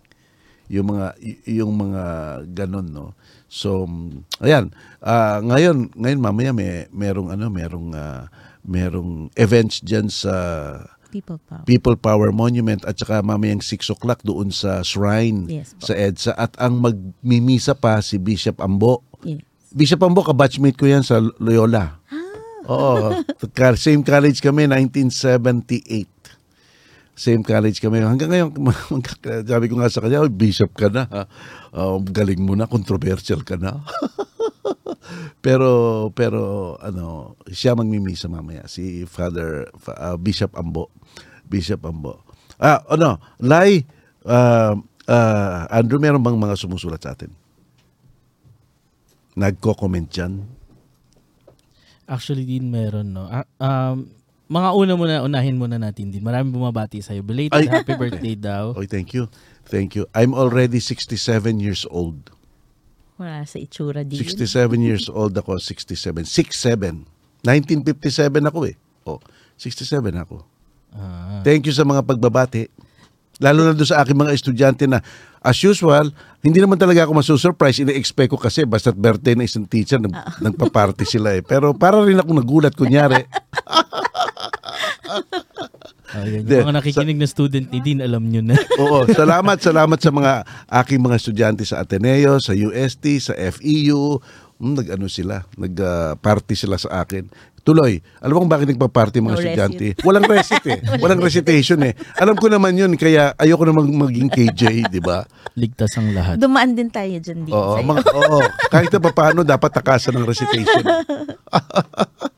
yung mga yung mga ganun no so mm, ayan ah, ngayon ngayon mamaya may merong ano merong ah, merong events dyan sa People power. People Power Monument at saka mamayang 6 o'clock doon sa shrine Yes po. sa EDSA at ang magmimisa pa si Bishop Ambo. Yes. Bishop Ambo, kabatchmate ko yan sa Loyola. Oo. Ka- Same college kami, 1978. Same college kami. Hanggang ngayon, sabi ko nga sa kanya, "Oy, bishop ka na. Oh, galing mo na, controversial ka na. pero, pero, ano, siya magmimisa mamaya. Si Father, Fa- ah, Bishop Ambo. Bishop Ambo. Ah, ano, Lai, ah, ah, Andrew, meron bang mga sumusulat sa atin? Nagko-comment dyan? Actually din meron no. Ah, um, mga una muna, unahin muna natin din. Maraming bumabati sa'yo. Belated Ay. happy birthday daw. Oy, thank you. Thank you. I'm already 67 years old. Wala sa itsura din. 67 years old ako, 67. 67. 1957 ako eh. Oh, 67 ako. Ah. Thank you sa mga pagbabati. Lalo na doon sa aking mga estudyante na, as usual, hindi naman talaga ako masusurprise. Ina-expect ko kasi basta't birthday na isang teacher, nag, nagpa-party sila eh. Pero para rin ako nagulat, kunyari. Oh, yan. Hindi. Yung mga nakikinig na student ni Dean, alam nyo na. Oo, salamat, salamat sa mga aking mga estudyante sa Ateneo, sa UST, sa FEU. Mm, nag-ano sila, nag-party sila sa akin. Tuloy, alam mo kung bakit nagpa-party mga No estudyante? Walang recit eh. Walang recitation eh. Alam ko naman yun, kaya ayoko na mag- maging KJ, di ba? Ligtas ang lahat. Dumaan din tayo dyan din. Oo, mga, oo, kahit na paano, dapat takasan ng recitation.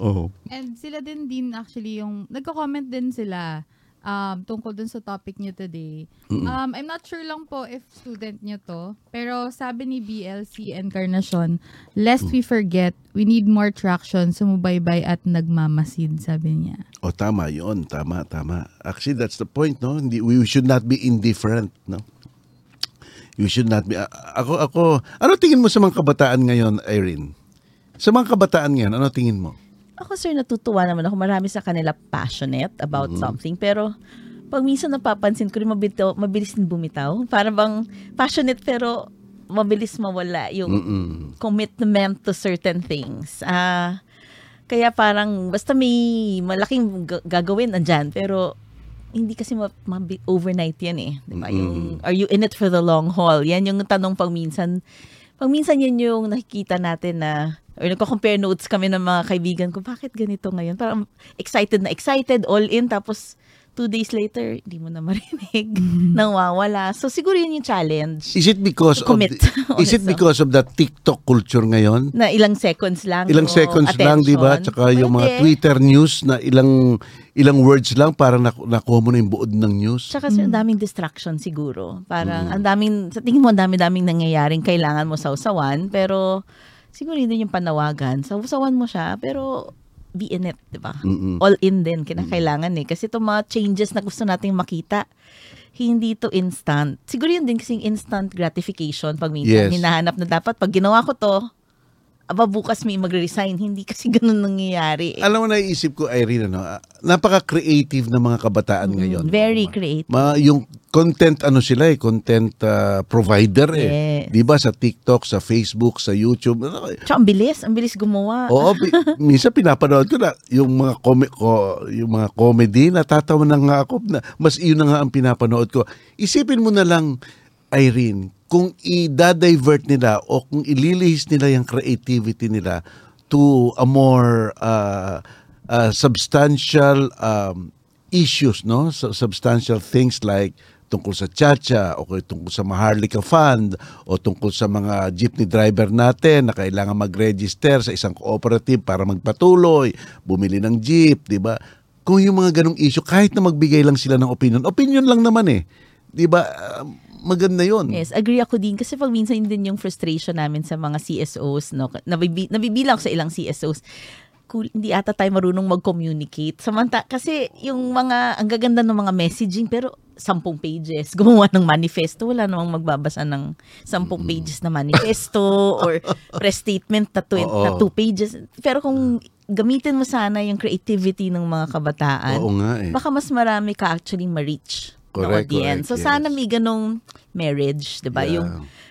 Oo. And sila din din actually yung nagko-comment din sila um, tungkol dun sa topic niyo today. Um, I'm not sure lang po if student niyo to, pero sabi ni BLC Encarnacion, lest we forget, we need more traction, sumubaybay at nagmamasid, sabi niya. O tama 'yon, tama, tama. Actually, that's the point, no? Hindi we should not be indifferent, no? You should not be ako ako ano tingin mo sa mga kabataan ngayon, Irene? Sa mga kabataan ngayon, ano tingin mo? Ako sir, natutuwa naman ako. Marami sa kanila passionate about Mm-hmm. something. Pero pag minsan napapansin ko rin mabitaw, mabilis din bumitaw. Para bang passionate pero mabilis mawala yung Mm-mm. commitment to certain things. Ah, kaya parang basta may malaking ga- gagawin andyan pero hindi kasi ma- mabi- overnight yan eh. Di ba? Yung, are you in it for the long haul? Yan yung tanong pag minsan. Pag minsan yan yung nakikita natin na or nagko-compare notes kami ng mga kaibigan ko, bakit ganito ngayon? Parang excited na excited, all in, tapos two days later, hindi mo na marinig. Nawawala. So siguro yun yung challenge. Is it because of the, is it because of the TikTok culture ngayon? Na ilang seconds lang. Ilang seconds lang, 'di ba? attention. Tsaka yung mga Pwede. Twitter news na ilang ilang words lang para naku- nakuha mo na yung buod ng news. Tsaka sir, ang daming distraction siguro. Parang Mm. ang daming, sa tingin mo, ang dami-daming nangyayaring kailangan mo sausawan. Pero siguro hindi yung panawagan. Sausawan mo siya, pero be in it, di ba? All in din, kinakailangan eh. Kasi itong mga changes na gusto nating makita, hindi to instant. Siguro yun din kasing instant gratification pag minsan Yes. hinahanap na dapat. Pag ginawa ko to, aba bukas may magre-resign. Hindi kasi ganun nangyayari. Eh. Alam mo naiisip ko Irene ano, napaka-creative ng mga kabataan ngayon. Mm, Very Ma- creative. Ma, yung content ano sila eh, content ah, provider eh. Yes. 'Di ba sa TikTok, sa Facebook, sa YouTube. Ano, eh. Tsaka ang bilis, ang bilis gumawa. Oo, minsan pinapanood ko na yung mga comi- ko, yung mga comedy natatawa na nga ako na mas iyon na nga ang pinapanood ko. Isipin mo na lang Irene, kung i-divert nila o kung ililihis nila yung creativity nila to a more uh, uh, substantial um, issues, no? So, substantial things like tungkol sa Chacha o tungkol sa Maharlika Fund o tungkol sa mga jeepney driver natin na kailangan mag-register sa isang cooperative para magpatuloy, bumili ng jeep, di ba? Kung yung mga ganong issue, kahit na magbigay lang sila ng opinion, opinion lang naman eh. Di ba? Ah, maganda yon. Yes, agree ako din kasi pag minsan din yung frustration namin sa mga CSOs, no, nabibi, nabibilang ko sa ilang CSOs, cool, hindi ata tayo marunong mag-communicate. Samanta, kasi yung mga, ang gaganda ng mga messaging, pero sampung pages, gumawa ng manifesto, wala namang magbabasa ng sampung pages na manifesto or press statement na, Oo. na two pages. Pero kung gamitin mo sana yung creativity ng mga kabataan, Oo nga eh. baka mas marami ka actually ma-reach Correct, audience. correct, so sana yes. may ganong marriage, 'di ba? Yeah. Yung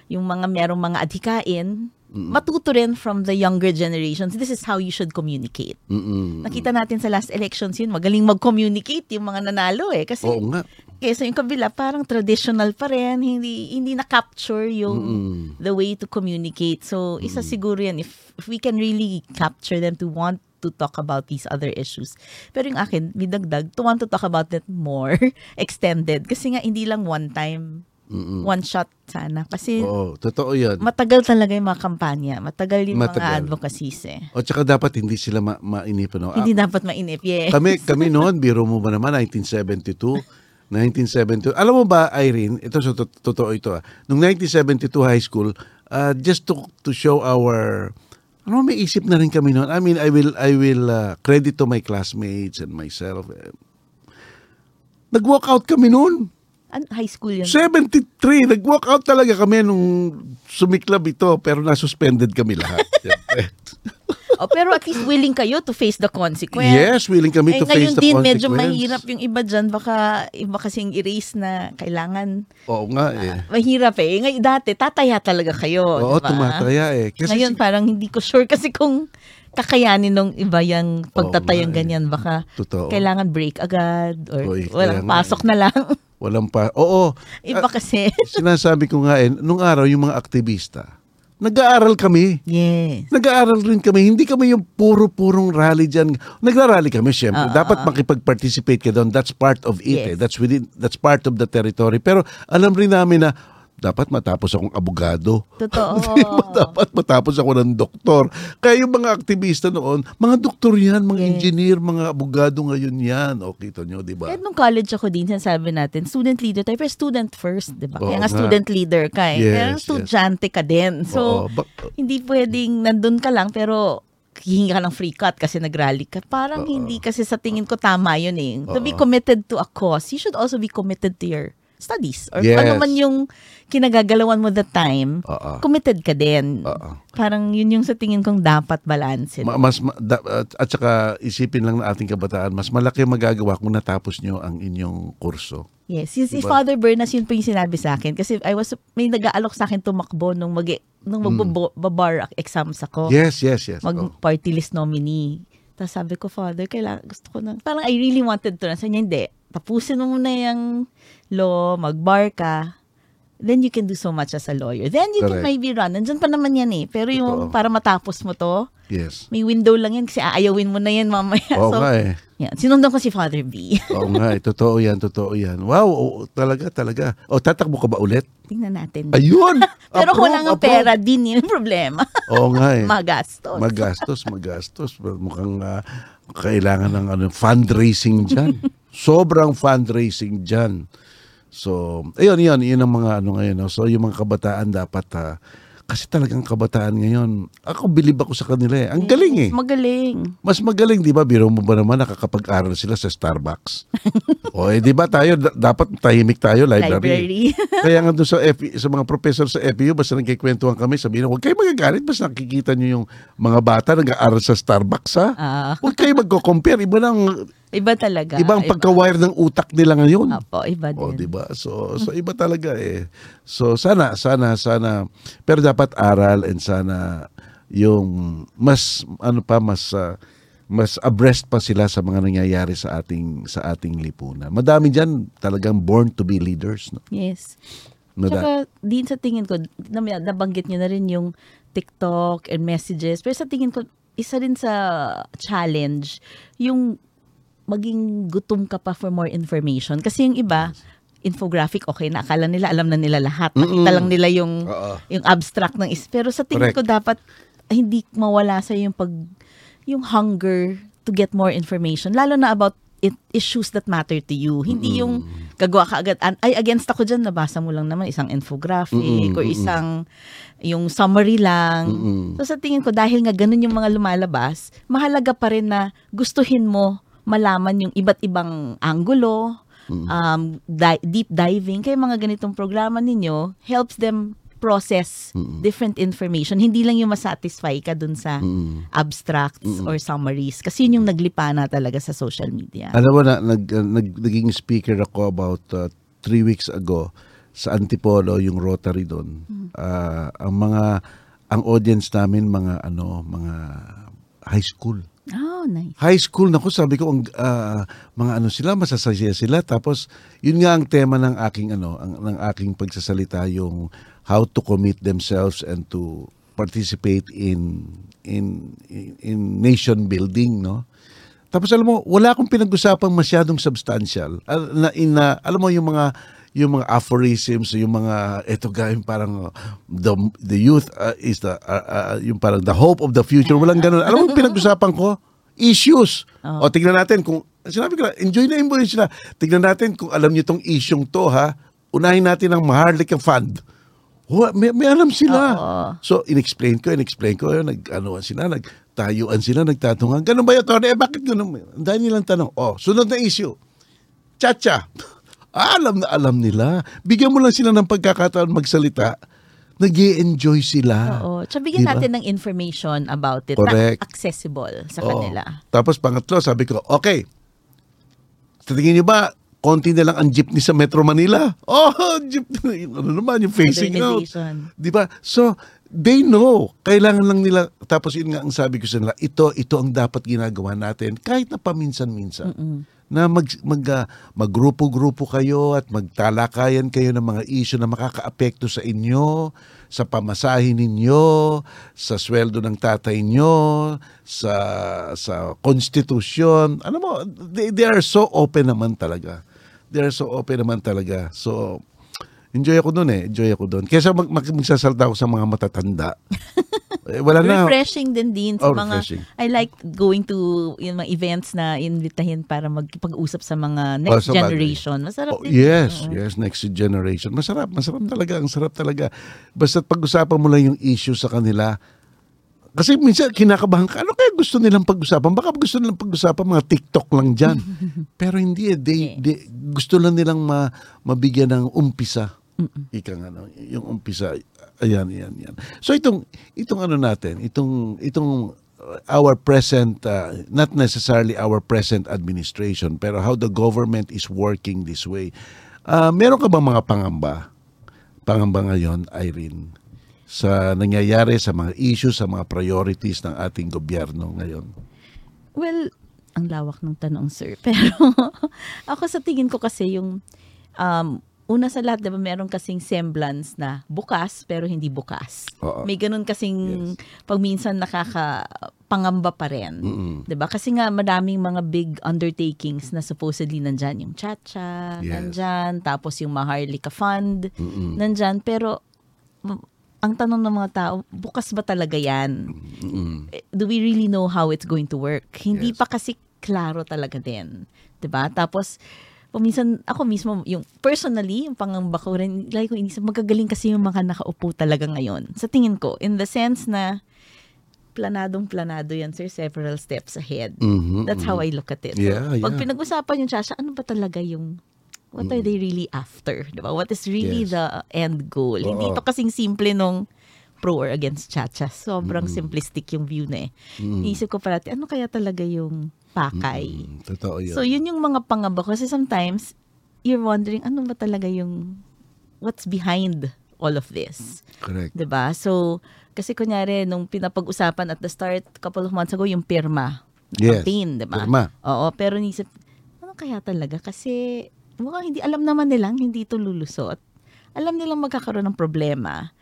yung mga merong mga adhikain matuto rin from the younger generations. This is how you should communicate. Mm-mm. Nakita natin sa last elections yun, magaling mag-communicate yung mga nanalo eh. Kasi Oo nga. kesa yung kabila, parang traditional pa rin. Hindi, hindi na-capture yung Mm-mm. the way to communicate. So, isa siguro yan. If, if we can really capture them to want to talk about these other issues. Pero yung akin, may dagdag, to want to talk about it more extended. Kasi nga, hindi lang one time, Mm-mm. one shot sana. Kasi Oo, totoo yan. matagal talaga yung mga kampanya. Matagal yung Matagal. mga advocacies eh. o tsaka dapat hindi sila ma- mainip. No? Hindi dapat mainip. Yes. kami kami noon biro mo ba naman 1972 1972 alam mo ba Irene ito so to- totoo ito ah nung 1972 high school uh, just to to show our ano may isip na rin kami noon. I mean I will I will uh, credit to my classmates and myself. Eh, nag-walk out kami noon An- high school yun. 73 nag-walk out talaga kami nung sumiklab ito pero na-suspended kami lahat oh, pero at least willing kayo to face the consequence. yes willing kami eh, to face ngayon the din, consequence medyo mahirap yung iba dyan. Baka iba kasing erase na kailangan. oo nga eh Mahirap eh. Ngayon dati, tataya talaga kayo. Oo, diba? tumataya eh. Kasi Ngayon si- parang hindi ko sure kasi kung kakayanin nung iba yung pagtatayang eh. ganyan. Baka Totoo. kailangan break agad or Oy, walang pasok eh. na lang. Walang pa. Oo. iba kasi. Sinasabi ko nga eh, nung araw yung mga aktivista, nag-aaral kami. yes. Nag-aaral rin kami. Hindi kami yung puro-purong rally dyan. Nagra-rally kami, syempre. Oo, Dapat oo. makipag-participate ka doon. That's part of it. Yes. Eh. That's within, that's part of the territory. Pero alam rin namin na dapat matapos akong abogado. Totoo. dapat matapos ako ng doktor. Kaya yung mga aktivista noon, mga doktor yan, mga Yes. engineer, mga abogado ngayon yan. O, kita nyo, di ba? Kahit nung college ako din, sinasabi natin, student leader tayo, pero student first, di ba? Kaya nga nga. student leader ka eh. Yes, yes. estudyante ka din. So, Oo, bak- hindi pwedeng nandun ka lang, pero hihingi ka ng free cut kasi nag-rally ka. Parang hindi kasi sa tingin ko tama yun eh. To be Oo. committed to a cause, you should also be committed to your studies. Or Yes. ano man yung kinagagalawan mo the time, Oo. committed ka din. Oo. Parang yun yung sa tingin kong dapat balance. Ma- mas ma- da- at, saka isipin lang ng ating kabataan, mas malaki magagawa kung natapos nyo ang inyong kurso. Yes, si, si Diba? Father Bernas yun po yung sinabi sa akin kasi I was may nag-aalok sa akin tumakbo nung mag nung magbabar exams ako. Hmm. Yes, yes, yes. mag Oh. party list nominee. Tapos sabi ko, Father, kailangan, gusto ko na, parang I really wanted to. Sabi niya, hindi. Tapusin mo muna yung law, mag-bar ka. Then you can do so much as a lawyer. Then you can Correct. maybe run. Nandyan pa naman yan eh. Pero yung Totoo. para matapos mo to, Yes. may window lang yan kasi aayawin mo na yan mamaya. Oo so, nga eh. yan. Sinundan ko si Father B. Oo nga eh. Totoo yan, totoo yan. Wow, oo, talaga, talaga. O, tatakbo ka ba ulit? Tingnan natin. Ayun! Pero kung wala ng pera, din yun yung problema. Oo nga eh. Magastos. Magastos, magastos. Mukhang ah, kailangan ng ano, fundraising dyan. Sobrang fundraising dyan. So, ayun, yun, yun ang mga ano ngayon. no? So, yung mga kabataan dapat, ah, kasi talagang kabataan ngayon, ako bilib ako sa kanila eh. Ang galing eh. Magaling. Mas magaling, di ba? Biro mo ba naman nakakapag-aral sila sa Starbucks? o eh, di ba tayo, da- dapat tahimik tayo, library. Library. Kaya nga doon sa, FE sa mga professor sa FEU, basta nagkikwentuhan kami, sabihin na, huwag kayo magagalit, basta nakikita nyo yung mga bata nag-aaral sa Starbucks, ha? Ah, Huwag kayo magko-compare. Iba lang, iba talaga. iba ang pagka-wire ng utak nila ngayon. Apo, iba din. O, di ba? So, so iba talaga eh. So, sana, sana, sana. Pero dapat aral and sana yung mas, ano pa, mas, ah, mas abreast pa sila sa mga nangyayari sa ating sa ating lipunan. Madami diyan talagang born to be leaders, no. Yes. Mada- Tsaka, din sa tingin ko, nabanggit niyo na rin yung TikTok and messages. Pero sa tingin ko, isa rin sa challenge, yung maging gutom ka pa for more information. Kasi yung iba, infographic, okay na. Akala nila, alam na nila lahat. Nakita lang nila yung, Oo. yung abstract ng is. Pero sa tingin Correct. ko, dapat hindi mawala sa yung pag, yung hunger to get more information. Lalo na about it, issues that matter to you. Hindi yung gagawa ka agad. Ay, against ako dyan, nabasa mo lang naman isang infographic Mm-mm, or isang yung summary lang. Mm-mm. So sa tingin ko, dahil nga ganun yung mga lumalabas, mahalaga pa rin na gustuhin mo malaman yung iba't ibang anggulo, um, di- deep diving. Kaya mga ganitong programa ninyo helps them process different information. Hindi lang yung masatisfy ka dun sa Mm. abstracts or summaries. Kasi yun yung naglipa na talaga sa social media. Alam mo na, nag, uh, nag, naging speaker ako about uh, three weeks ago sa Antipolo, yung Rotary doon. Ah, ang mga ang audience namin mga ano, mga high school. Oh, nice. High school nako sabi ko ang ah, mga ano sila masasaya sila. Tapos yun nga ang tema ng aking ano ang, ng aking pagsasalita yung how to commit themselves and to participate in in in, in nation building no? Tapos alam mo wala akong pinag-usapang masyadong substantial. Al- na, in, na- alam mo yung mga yung mga aphorisms yung mga eto gayong parang uh, the the youth uh, is the uh, uh, yung parang the hope of the future walang ganun alam mo pinag-usapan ko issues o tignan natin kung sinabi ko na enjoy na enjoy sila tignan natin kung alam niyo tong isyong to ha unahin natin ang Maharlika Fund Oh, may, may alam sila. Oo. So, in-explain ko, in-explain ko, nag, ano sila, nagtayuan sila, nagtatungan. Ganun ba yun, Tony? Eh, bakit ganun? Dahil nilang tanong. Oh, sunod na issue. Chacha. Ah, alam na alam nila. Bigyan mo lang sila ng pagkakataon magsalita. nag enjoy sila. Oo. Tsaka bigyan Diba? natin ng information about it Correct. na accessible sa Oo. kanila. Tapos pangatlo, sabi ko, okay, sa tingin niyo ba, konti na lang ang jeepney sa Metro Manila? Oh, jeepney. Ano naman, yung facing out. Di ba? So, they know. Kailangan lang nila, tapos yun nga ang sabi ko sa nila, ito, ito ang dapat ginagawa natin, kahit na paminsan-minsan. Na mag, mag, ah, maggrupo-grupo kayo at magtalakayan kayo ng mga issue na makakaapekto sa inyo, sa pamasahin ninyo, sa sweldo ng tatay nyo, sa sa konstitusyon. Ano mo, they, they are so open naman talaga. They are so open naman talaga. So, enjoy ako doon eh. Enjoy ako doon. Kesa mag, mag, magsasalta ako sa mga matatanda. eh, wala na. Refreshing din din sa Oh, mga refreshing. I like going to yung mga events na invitahin para magpag-usap sa mga Oh, next sa bagay. generation. Masarap Oh, din. yes, Oo. yes, next generation. Masarap, masarap talaga, ang sarap talaga. Basta pag-usapan mo lang yung issue sa kanila. Kasi minsan kinakabahan ka, ano kaya gusto nilang pag-usapan? Baka gusto nilang pag-usapan mga TikTok lang dyan. Pero hindi eh, they, they- gusto lang nilang ma, mabigyan ng umpisa. Ika nga, no? yung umpisa, ayan, ayan, ayan. So itong, itong ano natin, itong, itong uh, our present, uh, not necessarily our present administration, pero how the government is working this way. Uh, meron ka bang mga pangamba? Pangamba ngayon, Irene, sa nangyayari sa mga issues, sa mga priorities ng ating gobyerno ngayon? Well, ang lawak ng tanong, sir. Pero ako sa tingin ko kasi yung um, una sa lahat, diba, meron kasing semblance na bukas pero hindi bukas. Oo. May ganun kasing pag minsan nakakapangamba pa rin. Mm-mm. 'Di ba? Kasi nga madaming mga big undertakings na supposedly nandyan yung Chacha, Yes. nandyan, tapos yung Maharlika Fund, Mm-mm. nandyan. Pero ang tanong ng mga tao, bukas ba talaga yan? Mm-mm. Eh, Do we really know how it's going to work? Hindi Yes. pa kasi klaro talaga din. 'Di ba? Tapos, paminsan, ako mismo, yung personally, yung pangamba ko rin, like ko inisip, magagaling kasi yung mga nakaupo talaga ngayon. Sa tingin ko, in the sense na, planadong planado yan, sir, several steps ahead. Mhm, That's how I look at it. So, Yeah, Pag yeah. pinag-usapan yung Chasha, ano ba talaga yung what are they really after? Diba? What is really Yes. the end goal? Hindi Oo. to kasing simple nung pro or against Chacha. Sobrang simplistic yung view na eh. Iisip ko parati, ano kaya talaga yung pakay? Mm, Totoo yun. So, yun yung mga pangamba ko. Kasi sometimes, you're wondering, ano ba talaga yung, what's behind all of this? Correct. ba? So, kasi kunyari, nung pinapag-usapan at the start, couple of months ago, yung pirma. Yes, Campaign, 'di ba? pirma. Oo, pero nisip, ano kaya talaga? Kasi, mukhang hindi, alam naman nilang hindi ito lulusot. Alam nilang magkakaroon ng problema.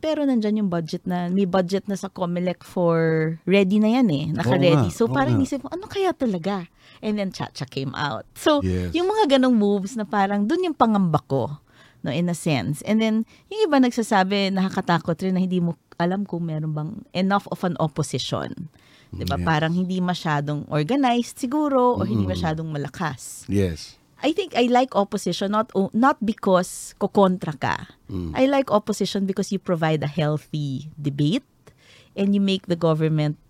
Pero nandyan yung budget na, may budget na sa COMELEC for ready na yan eh, naka-ready. nga, so oo parang nga. nisip ko, ano kaya talaga? And then Chacha came out. So, Yes. yung mga ganong moves na parang dun yung pangamba ko, no, in a sense. And then, yung iba nagsasabi, nakakatakot rin na hindi mo alam kung meron bang enough of an opposition. 'Di ba? Yes. Parang hindi masyadong organized siguro or hindi masyadong malakas. Yes. I think I like opposition not not because kokontra ka. I like opposition because you provide a healthy debate and you make the government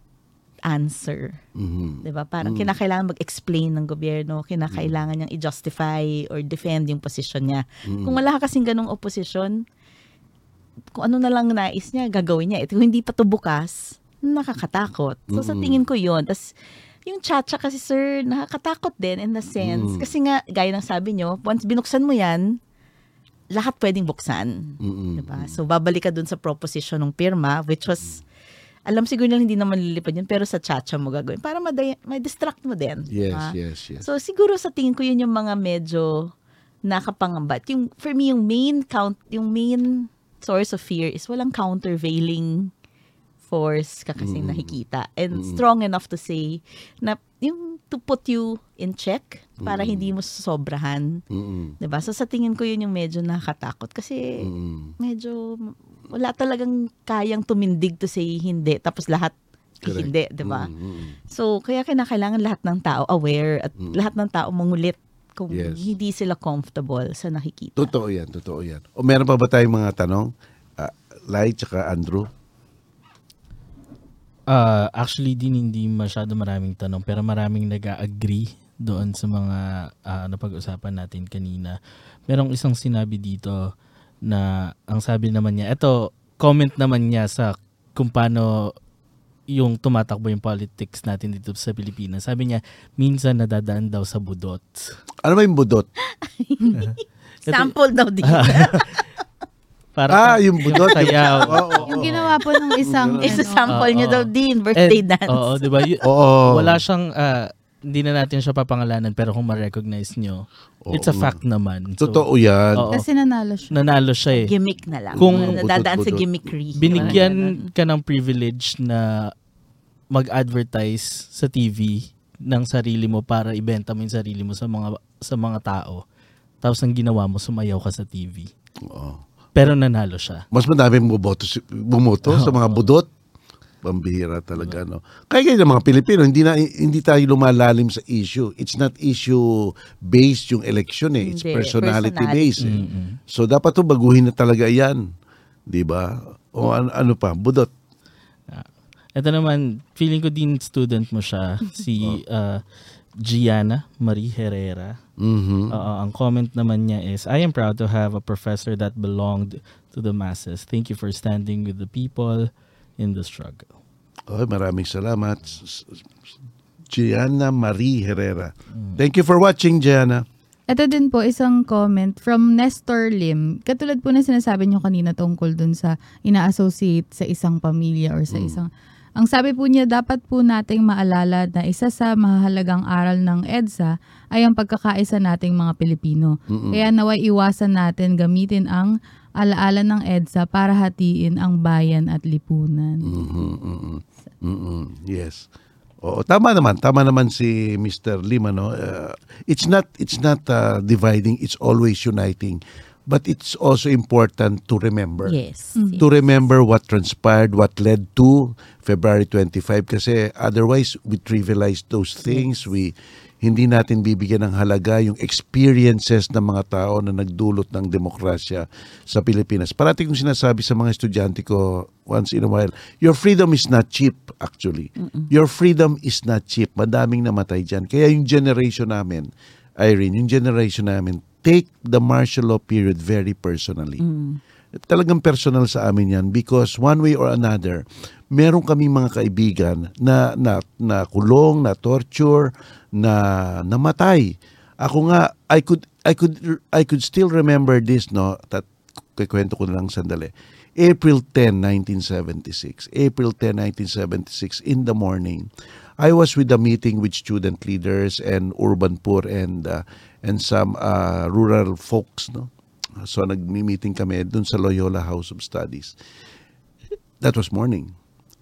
answer. Mhm. 'Di ba? Parang kinakailangan mag-explain ng gobyerno, kinakailangan niyang i-justify or defend yung position niya. Kung wala ka kasing ganong opposition, kung ano na lang nais niya, gagawin niya. Ito hindi pa to bukas, nakakatakot. So sa tingin ko 'yon. Tas yung chacha kasi sir, nakakatakot din in the sense. Kasi nga, gaya ng sabi nyo, once binuksan mo yan, lahat pwedeng buksan. Mm-mm. Diba? So, babalik ka dun sa proposition ng pirma, which was, alam siguro nila hindi naman lilipad yun, pero sa chacha mo gagawin. Para maday- ma-distract mo din. Yes, Ah. yes, yes. So, siguro sa tingin ko yun yung mga medyo nakapangambat. Yung, for me, yung main count, yung main source of fear is walang countervailing force ka kasing nakikita. And strong enough to say na yung to put you in check para hindi mo sobrahan. Mm-mm. 'Di ba? So sa tingin ko yun yung medyo nakakatakot kasi Mm-mm. medyo wala talagang kayang tumindig to say hindi tapos lahat Correct. hindi, 'di ba? Mm-mm. So kaya kinakailangan lahat ng tao aware at lahat ng tao mangulit kung Yes. hindi sila comfortable sa nakikita. Totoo yan, totoo yan. O meron pa ba tayong mga tanong? Uh, Lai tsaka Andrew? Ah, actually din hindi masyado maraming tanong pero maraming nag-agree doon sa mga ah, napag-usapan natin kanina. Merong isang sinabi dito na ang sabi naman niya, ito comment naman niya sa kung paano yung tumatakbo yung politics natin dito sa Pilipinas. Sabi niya, minsan nadadaan daw sa budot. Ano ba yung budot? Sample daw din. Para ah, yung budot. yung- sayaw. Oo, oo, Yung oo. ginawa po ng isang, Isa sample niyo Oo. daw din, birthday And- dance. Oo, di ba? Oo. Wala siyang, ah, hindi na natin siya papangalanan pero kung ma-recognize nyo, it's a Oo. fact naman. So, Totoo yan. Oo. kasi nanalo siya. nanalo siya eh. Gimmick na lang. Kung- Nadadaan sa Budot-budot. gimmickry. Binigyan ka ng privilege na mag-advertise sa TV ng sarili mo para ibenta mo yung sarili mo sa mga sa mga tao. Tapos ang ginawa mo, sumayaw ka sa TV. Oo. Pero nanalo siya. Mas madaming bumoto, si- bumoto sa mga budot. Pambihira talaga, no? Kaya ganyan mga Pilipino, hindi na hindi tayo lumalalim sa issue. It's not issue based yung election eh. It's Hindi, personality, based. eh. Mm-mm. So dapat to baguhin na talaga 'yan. 'Di ba? O ano, ano pa, budot. Ito naman, feeling ko din student mo siya, si uh, Gianna Marie Herrera. Mhm. Oo, ang comment naman niya is, I am proud to have a professor that belonged to the masses. Thank you for standing with the people in the struggle. Oy, maraming salamat. Gianna Marie Herrera. Thank you for watching, Gianna. Ito din po isang comment from Nestor Lim. Katulad po na sinasabi niyo kanina tungkol dun sa ina-associate sa isang pamilya or sa isang... Ang sabi po niya, dapat po nating maalala na isa sa mahalagang aral ng EDSA ay ang pagkakaisa nating mga Pilipino. Kaya naway iwasan natin gamitin ang alaala ng EDSA para hatiin ang bayan at lipunan. Mhm, mhm. Mhm, Yes. Oo, tama naman. Tama naman si Mr. Lima, no? Uh, it's not it's not uh, dividing, it's always uniting. But it's also important to remember. Yes. To remember what transpired, what led to February 25 kasi otherwise we trivialize those things. We hindi natin bibigyan ng halaga yung experiences ng mga tao na nagdulot ng demokrasya sa Pilipinas. Parati kong sinasabi sa mga estudyante ko once in a while, your freedom is not cheap actually. Your freedom is not cheap. Madaming namatay dyan. Kaya yung generation namin, Irene, yung generation namin, take the martial law period very personally. Talagang personal sa amin yan because one way or another, meron kami mga kaibigan na, na, na kulong, na torture, na namatay. Ako nga, I could, I could, I could still remember this, no? Tat, kikwento ko na lang sandali. April 10, 1976. April 10, 1976, in the morning, I was with a meeting with student leaders and urban poor and uh, and some uh, rural folks, no? So nagmi-meeting kami dun sa Loyola House of Studies. That was morning.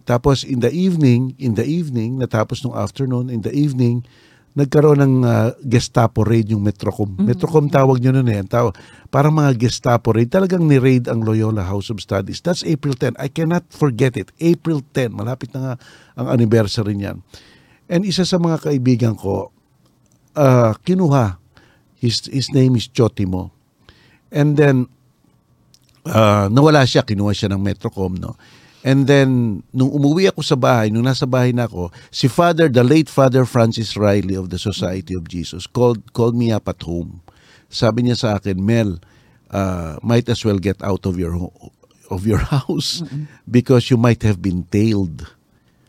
Tapos in the evening, in the evening, natapos nung afternoon, in the evening, nagkaroon ng uh, Gestapo raid yung Metrocom. Metrocom tawag nyo nun eh. Tawag, parang mga Gestapo raid. Talagang ni-raid ang Loyola House of Studies. That's April 10. I cannot forget it. April 10. Malapit na nga ang anniversary niyan. And isa sa mga kaibigan ko, uh, kinuha. His, his name is Chotimo. And then, uh, nawala siya, kinuha siya ng Metrocom, no? And then, nung umuwi ako sa bahay, nung nasa bahay na ako, si Father, the late Father Francis Riley of the Society of Jesus, called, called me up at home. Sabi niya sa akin, Mel, uh, might as well get out of your of your house because you might have been tailed.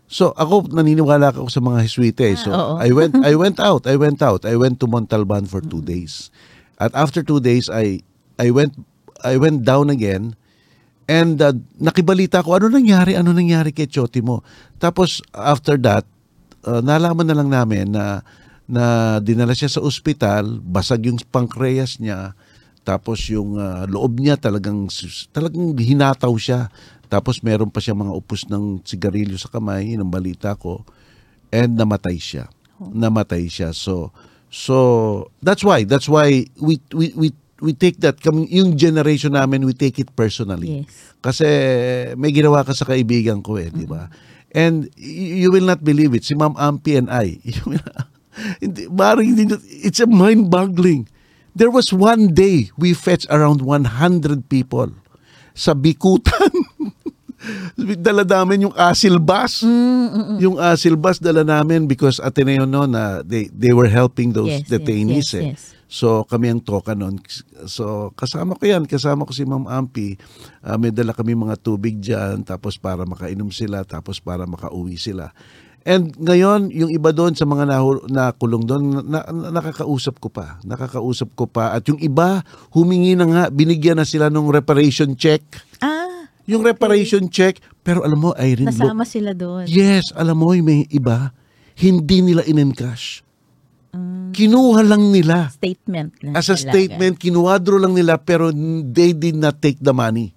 So ako naniniwala ako sa mga Heswite. eh. So oo. I went I went out. I went out. I went to Montalban for two days. At after two days I I went I went down again and uh, nakibalita ko ano nangyari, ano nangyari kay Choti mo. Tapos after that, uh, nalaman na lang namin na na dinala siya sa ospital, basag yung pancreas niya, tapos yung uh, loob niya talagang talagang hinataw siya. Tapos meron pa siya mga upos ng sigarilyo sa kamay, yun ang balita ko. And namatay siya. Namatay siya. So so that's why that's why we we we we take that kami yung generation namin we take it personally. Yes. Kasi may ginawa ka sa kaibigan ko eh, di ba? And y- you will not believe it. Si Ma'am Ampi and I, hindi, hindi, it's a mind-boggling. There was one day we fetched around 100 people sa Bikutan. dala namin yung asil bus. Yung asil bus dala namin because Ateneo no na they they were helping those Yes, yes, detainees yes, eh. yes. So kami ang toka noon. So kasama ko yan, kasama ko si Ma'am Ampi. Ah, may dala kami mga tubig diyan tapos para makainom sila tapos para makauwi sila. And ngayon, yung iba doon sa mga nahu- nakulong doon, na, na- nakakausap ko pa. Nakakausap ko pa. At yung iba, humingi na nga, binigyan na sila ng reparation check. Ah, Yung reparation check, pero alam mo, Irene, look, nasama sila doon. Yes, alam mo, may iba, hindi nila in-encash. Kinuha lang nila. Statement. lang As a talaga. statement, kinuwadro lang nila pero they did not take the money.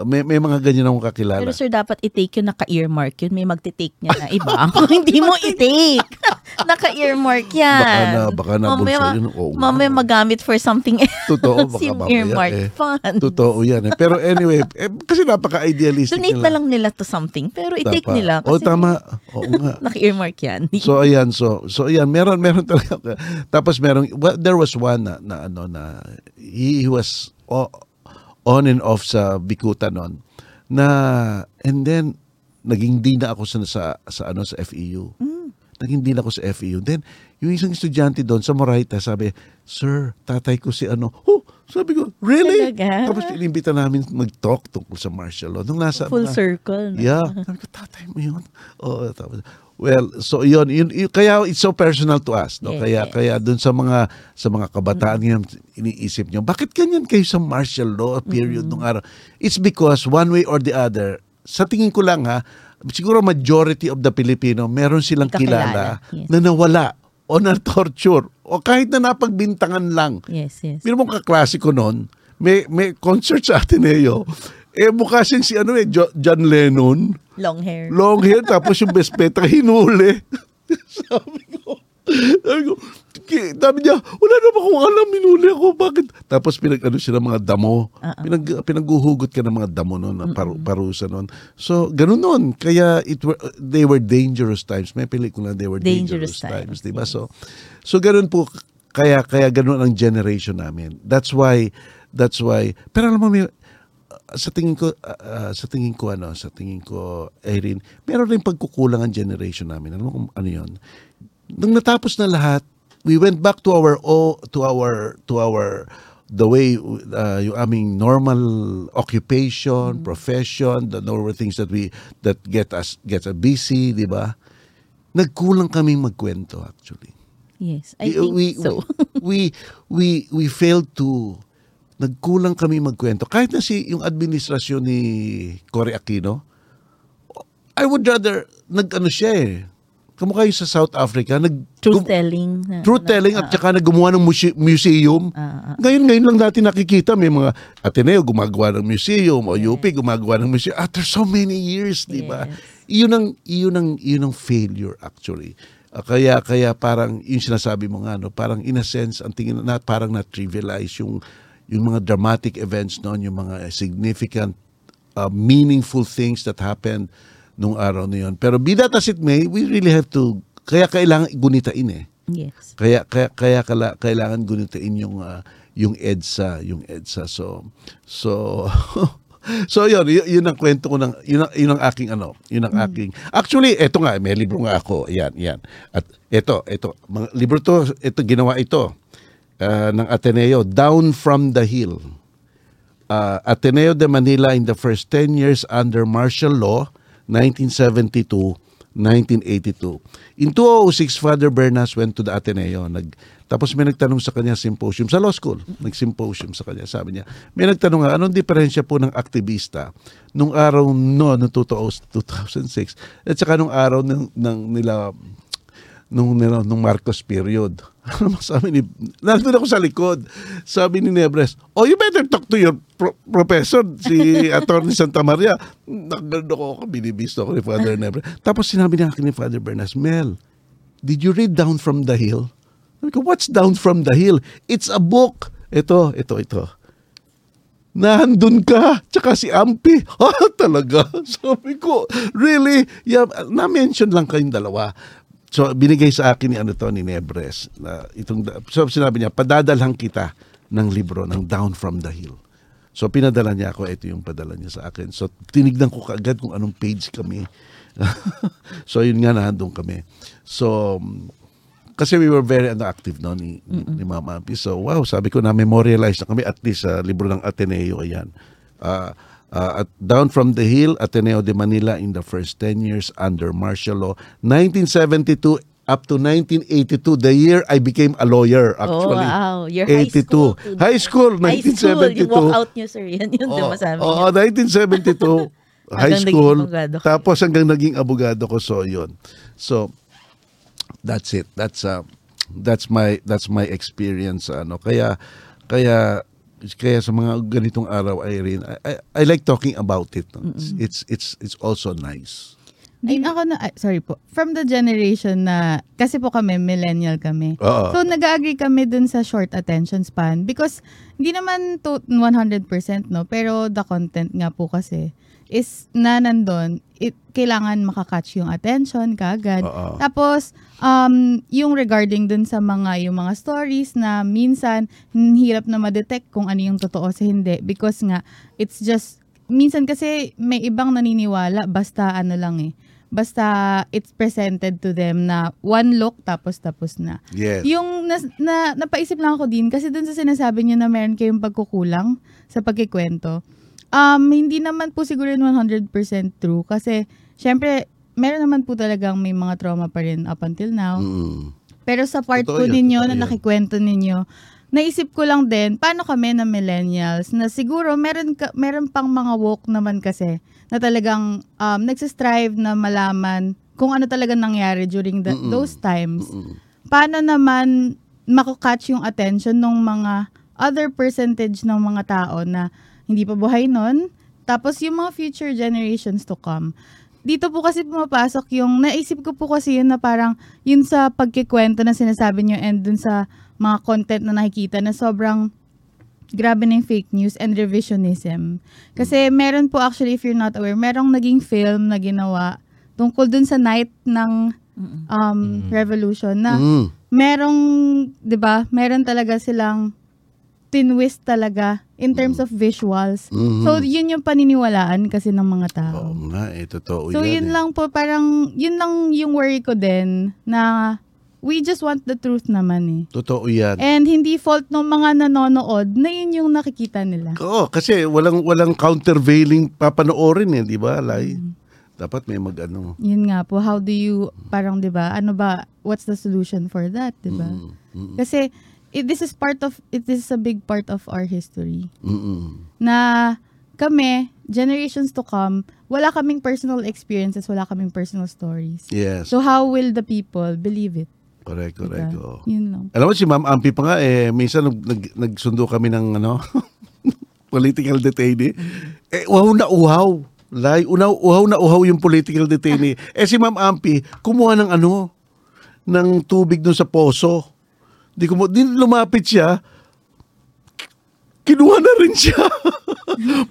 May, may mga ganyan akong kakilala. Pero sir, dapat i-take yun, naka-earmark yun. May magti-take niya na iba. Hindi mo i-take. naka-earmark yan. Baka na- baka na Mamaya, bulsa yun. Oo mamaya magamit for something else. Totoo, baka Yung mamaya earmark eh. fund. Totoo yan eh. Pero anyway, eh, kasi napaka-idealistic Donate nila. na lang nila to something. Pero i-take Tapa. nila. O Kasi tama. Oo nga. Naka-earmark yan. So ayan, so so ayan, meron meron talaga. Tapos meron well, there was one na, na ano na he, he was o- on and off sa Bikuta noon na and then naging din na ako sa sa, sa ano sa FEU. Naging din ako sa FEU. Then yung isang estudyante doon sa Moraita sabi, "Sir, tatay ko si ano." Oh, sabi ko, "Really?" Talaga? Tapos inimbita namin mag-talk tungkol sa martial law. Nung nasa Full mga- circle. Yeah. Sabi ko, tatay mo yun. Oo, tapos, well, so yun, yun, yun- kaya it's so personal to us, no? Yes, kaya yes. kaya doon sa mga sa mga kabataan ngayon iniisip nyo, bakit ganyan kayo sa martial law period nung araw? It's because one way or the other, sa tingin ko lang ha, siguro majority of the Filipino, meron silang kilala Kakilala, yes. na nawala o na-torture o kahit na napagbintangan lang. Yes, yes. Pero mong kaklasiko noon, may, may concert sa Ateneo. Eh, mukha siyang si ano eh, Jo- John Lennon. Long hair. Long hair, tapos yung best beta hinuli. sabi ko, sabi ko, sabi niya, wala na ba akong alam, hinuli ako, bakit? Tapos pinag, ano siya ng mga damo. Pinag, pinaghuhugot ka ng mga damo noon, na paru, parusa noon. So, ganun noon. Kaya it were, they were dangerous times. May pelikula, they were dangerous, Dangerous times. times, di ba? So, so ganun po, kaya, kaya ganun ang generation namin. That's why, that's why, pero alam mo, may, sa tingin ko uh, uh, sa tingin ko ano sa tingin ko Irene meron rin pagkukulang ang generation namin. Alam mo kung ano yon nung natapos na lahat we went back to our oh, to our to our the way uh, yung aming normal occupation profession the normal things that we that get us get us busy di ba? Nagkulang kaming magkwento actually. Yes, I we, think we, so. we, we, we failed to, nagkulang kami magkwento. Kahit na si, yung administrasyon ni Cory Aquino, I would rather, nag-ano siya eh, kamukha yung sa South Africa, nag, Truth telling. truth telling at saka naggumawa ng muse- museum. Ah, ah. Ngayon, ngayon lang natin nakikita may mga Ateneo gumagawa ng museum o UP gumagawa ng museum. After so many years, di ba? Iyon ang, iyon ang, iyon ang failure actually. Ah, kaya kaya parang yung sinasabi mo nga no, parang in a sense ang tingin na parang na trivialize yung yung mga dramatic events noon, yung mga significant uh, meaningful things that happened nung araw na yun. Pero be that as it may, we really have to kaya kailangan gunitain eh. Yes. Kaya kaya kaya kala, kailangan gunitain yung ah, yung EDSA, yung EDSA. So so So yun, yun, yun ang kwento ko ng yun ang, yun ang aking ano, yun ang aking. Actually, eto nga, may libro nga ako. Yan, yan. At eto, eto, mga libro to, ito ginawa ito ah, ng Ateneo, Down from the Hill. Uh, Ateneo de Manila in the first 10 years under martial law, 1972, 1982. In 2006, Father Bernas went to the Ateneo. Nag, tapos may nagtanong sa kanya symposium sa law school. Nag-symposium sa kanya. Sabi niya, may nagtanong nga, anong diferensya po ng aktivista nung araw no, no 2006 at saka nung araw ng, ng nila nung, nung Marcos period. Ano sabi ni, nandun ako sa likod. Sabi ni Nebres, oh, you better talk to your pro- professor, si Attorney Santa Maria. Nagano ko ako, binibisto ako ni Father Nebres. Tapos sinabi niya akin ni Father Bernas, Mel, did you read Down from the Hill? Sabi ko, what's Down from the Hill? It's a book. Ito, ito, ito. Nandun ka, tsaka si Ampi. Ah, talaga. Sabi ko, really? Yeah, na-mention lang kayong dalawa. So, binigay sa akin ni ano to, ni Nebres. Na itong, so, sinabi niya, padadalhan kita ng libro, ng Down from the Hill. So, pinadala niya ako. Ito yung padala niya sa akin. So, tinignan ko kaagad kung anong page kami. so, yun nga, nandun kami. So, kasi we were very ano, active no, ni, ni Mama Ampi. So, wow, sabi ko na memorialize na kami at least sa libro ng Ateneo, ayan. Uh, uh, at Down from the Hill, Ateneo de Manila in the first 10 years under martial law. 1972 up to 1982, the year I became a lawyer actually. Oh, wow. Your high 82. school. to- High school, High school, 1972. yung walkout nyo, sir. Yan yun, di ba sabi Oo, niya? 1972, high school. Tapos hanggang naging abogado ko. So, yun. So, that's it. That's uh, that's my that's my experience ano. Kaya kaya kaya sa mga ganitong araw Irene, I, I, I like talking about it. no. It's, it's it's it's also nice. Din ako na, ay, sorry po, from the generation na, kasi po kami, millennial kami. Oo. So, nag-agree kami dun sa short attention span because hindi naman to 100% no, pero the content nga po kasi is na nandun, it, kailangan makakatch yung attention kaagad. Oo. Tapos, um, yung regarding dun sa mga, yung mga stories na minsan, hmm, hirap na ma-detect kung ano yung totoo sa hindi because nga, it's just, minsan kasi may ibang naniniwala basta ano lang eh, basta it's presented to them na one look tapos tapos na. Yes. Yung na, na, napaisip lang ako din kasi dun sa sinasabi niyo na meron kayong pagkukulang sa pagkikwento. Um, hindi naman po siguro yun 100% true kasi syempre meron naman po talagang may mga trauma pa rin up until now. Mm. Pero sa part Totoo po yan, ninyo na yan. nakikwento ninyo, naisip ko lang din, paano kami na millennials na siguro meron, ka, meron pang mga woke naman kasi na talagang um, nagsistrive na malaman kung ano talaga nangyari during the, Mm-mm. those times. Mm. Paano naman makakatch yung attention ng mga other percentage ng mga tao na hindi pa buhay nun, tapos yung mga future generations to come dito po kasi pumapasok yung, naisip ko po kasi yun na parang, yun sa pagkikwento na sinasabi nyo and dun sa mga content na nakikita na sobrang grabe na yung fake news and revisionism. Kasi meron po actually, if you're not aware, merong naging film na ginawa tungkol dun sa night ng um, revolution na Mm. merong, 'di ba? Meron talaga silang tinwist talaga in terms of visuals. Mhm. So yun yung paniniwalaan kasi ng mga tao. Oo nga, eh, totoo So yan. yun eh. lang po parang yun lang yung worry ko din na we just want the truth naman eh. Totoo yan. And hindi fault ng mga nanonood na yun yung nakikita nila. Oo, kasi walang walang countervailing papanoorin eh, di ba, Lai? Dapat may mag-ano. Yun nga po, how do you, parang 'di ba ano ba, what's the solution for that, 'di ba Mm, mm, Kasi it, this is part of, it is a big part of our history. mm, mm. na kami, generations to come, wala kaming personal experiences, wala kaming personal stories. Yes, So how will the people believe it? correct, correct. Diba? oo. Yun lang. Alam mo si Ma'am Ampi pa nga eh minsan nag, nag, nagsundo kami ng ano political detainee. Eh uhaw na uhaw. Lai, unaw, uhaw na uhaw yung political detainee. eh si Ma'am Ampi kumuha ng ano ng tubig dun sa poso. Di ko mo, di lumapit siya. Kinuha na rin siya.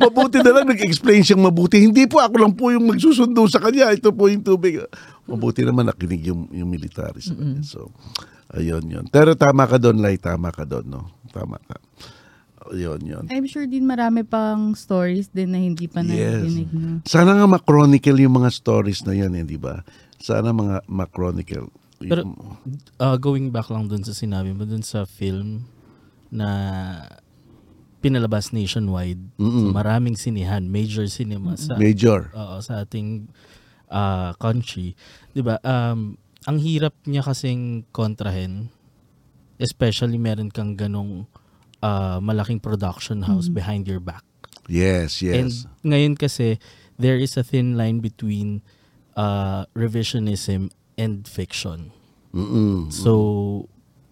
mabuti na lang nag-explain siyang mabuti. Hindi po ako lang po yung magsusundo sa kanya. Ito po yung tubig. Mabuti naman nakinig yung, yung military sa kanya. So, ayun yun. Pero tama ka doon, Lai. Tama ka doon, no? Tama ka. Ayun yun. I'm sure din marami pang stories din na hindi pa Yes. narinig. No? Sana nga ma-chronicle yung mga stories na yan, eh, di ba? Sana mga ma-chronicle. Pero uh, going back lang dun sa sinabi mo, dun sa film na pinalabas nationwide. Mm-mm. So maraming sinihan, major cinema sa Major. oo, sa ating ah, country, 'di ba? Um ang hirap niya kasing kontrahen especially meron kang ganong ah, malaking production house behind your back. Yes, And yes. ngayon kasi there is a thin line between uh, revisionism and fiction. Mm-mm. So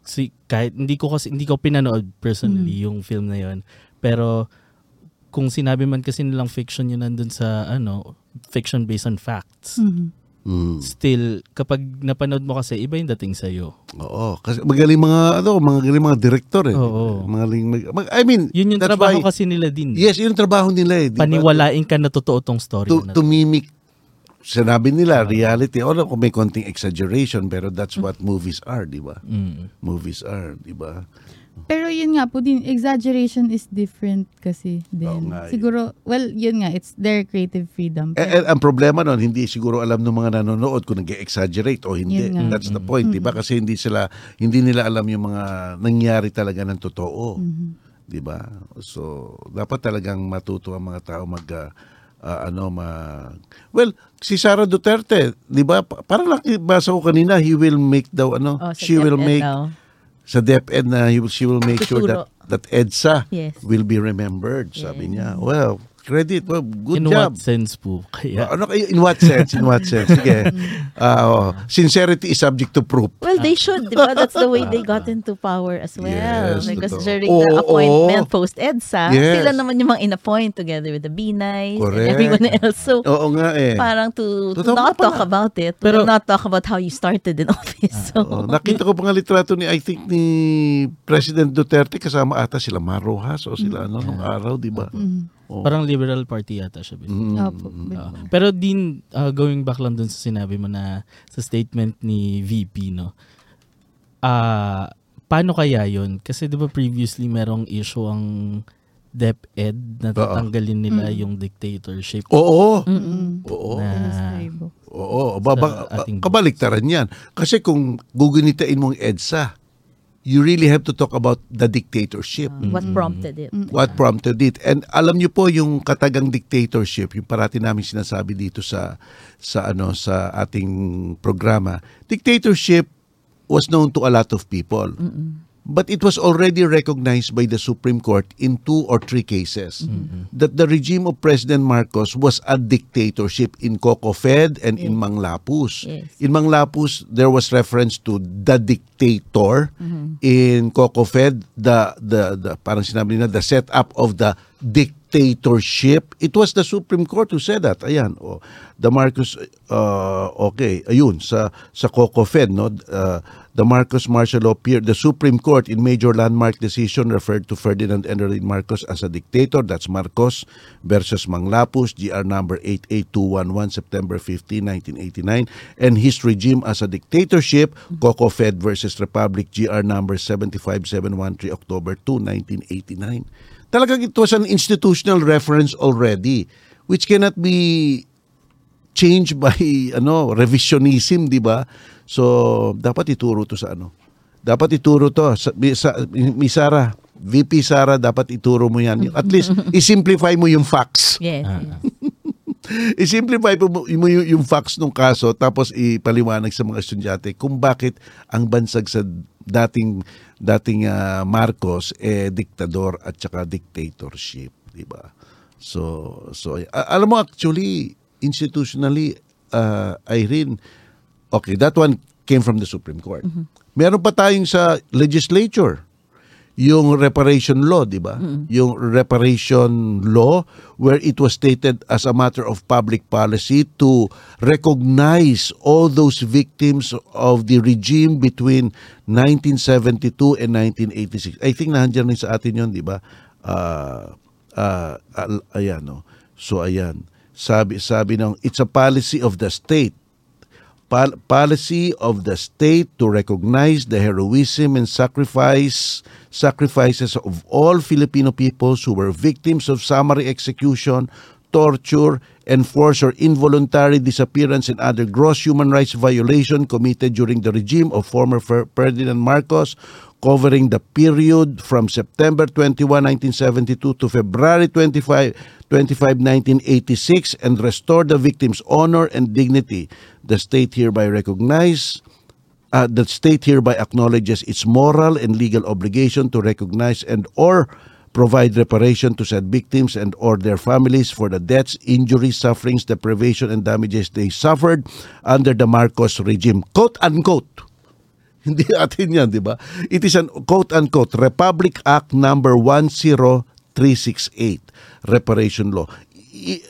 si kahit hindi ko kasi hindi ko pinanood personally yung film na yon pero kung sinabi man kasi nilang fiction yun nandun sa ano fiction based on facts Mhm. Mm. still kapag napanood mo kasi iba yung dating sa Oo, kasi magaling mga ano, magaling mga director eh. Oo. Magaling mag, mag- I mean, yun yung trabaho why- kasi nila din Yes, yun yung trabaho nila eh. di ba? paniwalain ka na totoo tong story to, na to mimic sinabi nila reality o kung may konting exaggeration pero that's what movies are di ba Mm. movies are di ba Pero yun nga po din, exaggeration is different kasi Oo din. nga, Siguro, well, yun nga, it's their creative freedom. Eh, eh, ang problema nun, hindi siguro alam ng mga nanonood kung nag-exaggerate o hindi. That's the point, di ba? Kasi hindi sila, hindi nila alam yung mga nangyari talaga ng totoo. Di ba? So, dapat talagang matuto ang mga tao mag, ah, ah, ano, mag... Well, si Sara Duterte, di ba? Pa- Parang nakibasa ko kanina, he will make daw, ano, Oh, she will make, daw. sa DepEd na he will, she will make sure that, that EDSA Yes. will be remembered, sabi niya. Well, credit, well, good in job. what sense po kaya Ah, Ano kayo? In what sense? In what sense? Sige. Ah, oh. Sincerity is subject to proof. Well, they should, di ba? That's the way they got into power as well. Yes, Because totoo. during Oo, the appointment oo. post-EDSA, Yes. sila naman yung mga in-appoint together with the B-Nice Correct. and everyone else. So, Oo nga eh. parang to, to Totoo not talk about it, Pero- Pero, not talk about how you started in office. So, Oo, nakita ko pa nga litrato ni, I think, ni President Duterte kasama ata sila Marojas o sila ano nung araw, di ba? Oo. parang liberal party yata siya. Mm. Opo. Ah, pero din ah, going back lang dun sa sinabi mo na sa statement ni VP no. Ah, paano kaya 'yon? Kasi 'di ba previously merong issue ang DepEd na tatanggalin nila yung dictatorship. Oo. Mm-mm. Oo. Na-. Oo, Sa ating kabaliktaran yan. Kasi kung gugunitain mong EDSA, you really have to talk about the dictatorship. what prompted it? What prompted it? And alam niyo po yung katagang dictatorship, yung parati namin sinasabi dito sa sa ano sa ating programa. Dictatorship was known to a lot of people. But it was already recognized by the Supreme Court in two or three cases that the regime of President Marcos was a dictatorship in Cocofed and in Manglapus. Yes. In Manglapus, there was reference to the dictator. In Cocofed, the, the, the, parang sinabi nila, the setup of the dictatorship. It was the Supreme Court who said that. Ayan, oh, the Marcos, uh, okay, ayun, sa, sa Cocofed, no, uh, the Marcos martial law peer, the Supreme Court in major landmark decision referred to Ferdinand Enrique Marcos as a dictator. That's Marcos versus Manglapus, GR number 88211, September 15, 1989. And his regime as a dictatorship, Coco Fed versus Republic, GR number 75713, October 2, 1989. Talagang it was an institutional reference already, which cannot be changed by ano revisionism, di ba? So dapat ituro to sa ano. Dapat ituro to sa, sa Mi Sara, VP Sara dapat ituro mo yan. At least i-simplify mo yung facts. Yes, Ah, yes. I-simplify mo, mo yung, yung facts ng kaso tapos ipaliwanag sa mga estudyante kung bakit ang bansag sa dating dating ah, Marcos eh diktador at saka dictatorship, di ba? So so a- alam mo actually institutionally uh, Irene okay, that one came from the Supreme Court. Meron pa tayong sa legislature yung reparation law, di ba? Yung reparation law where it was stated as a matter of public policy to recognize all those victims of the regime between 1972 and 1986. I think nandiyan rin sa atin yun, di ba? Ah, al- ayan, no? So, ayan. Sabi, sabi ng, it's a policy of the state policy of the state to recognize the heroism and sacrifice sacrifices of all Filipino peoples who were victims of summary execution, torture, enforced or involuntary disappearance and other gross human rights violation committed during the regime of former Fer- Ferdinand Marcos, covering the period from September 21, 1972 to February 25, 25, 1986 and restore the victim's honor and dignity. The state hereby recognize uh, the state hereby acknowledges its moral and legal obligation to recognize and or provide reparation to said victims and or their families for the deaths, injuries, sufferings, deprivation, and damages they suffered under the Marcos regime. Quote unquote. Hindi atin yan, di ba? It is an quote-unquote Republic Act number 10368, reparation law. I-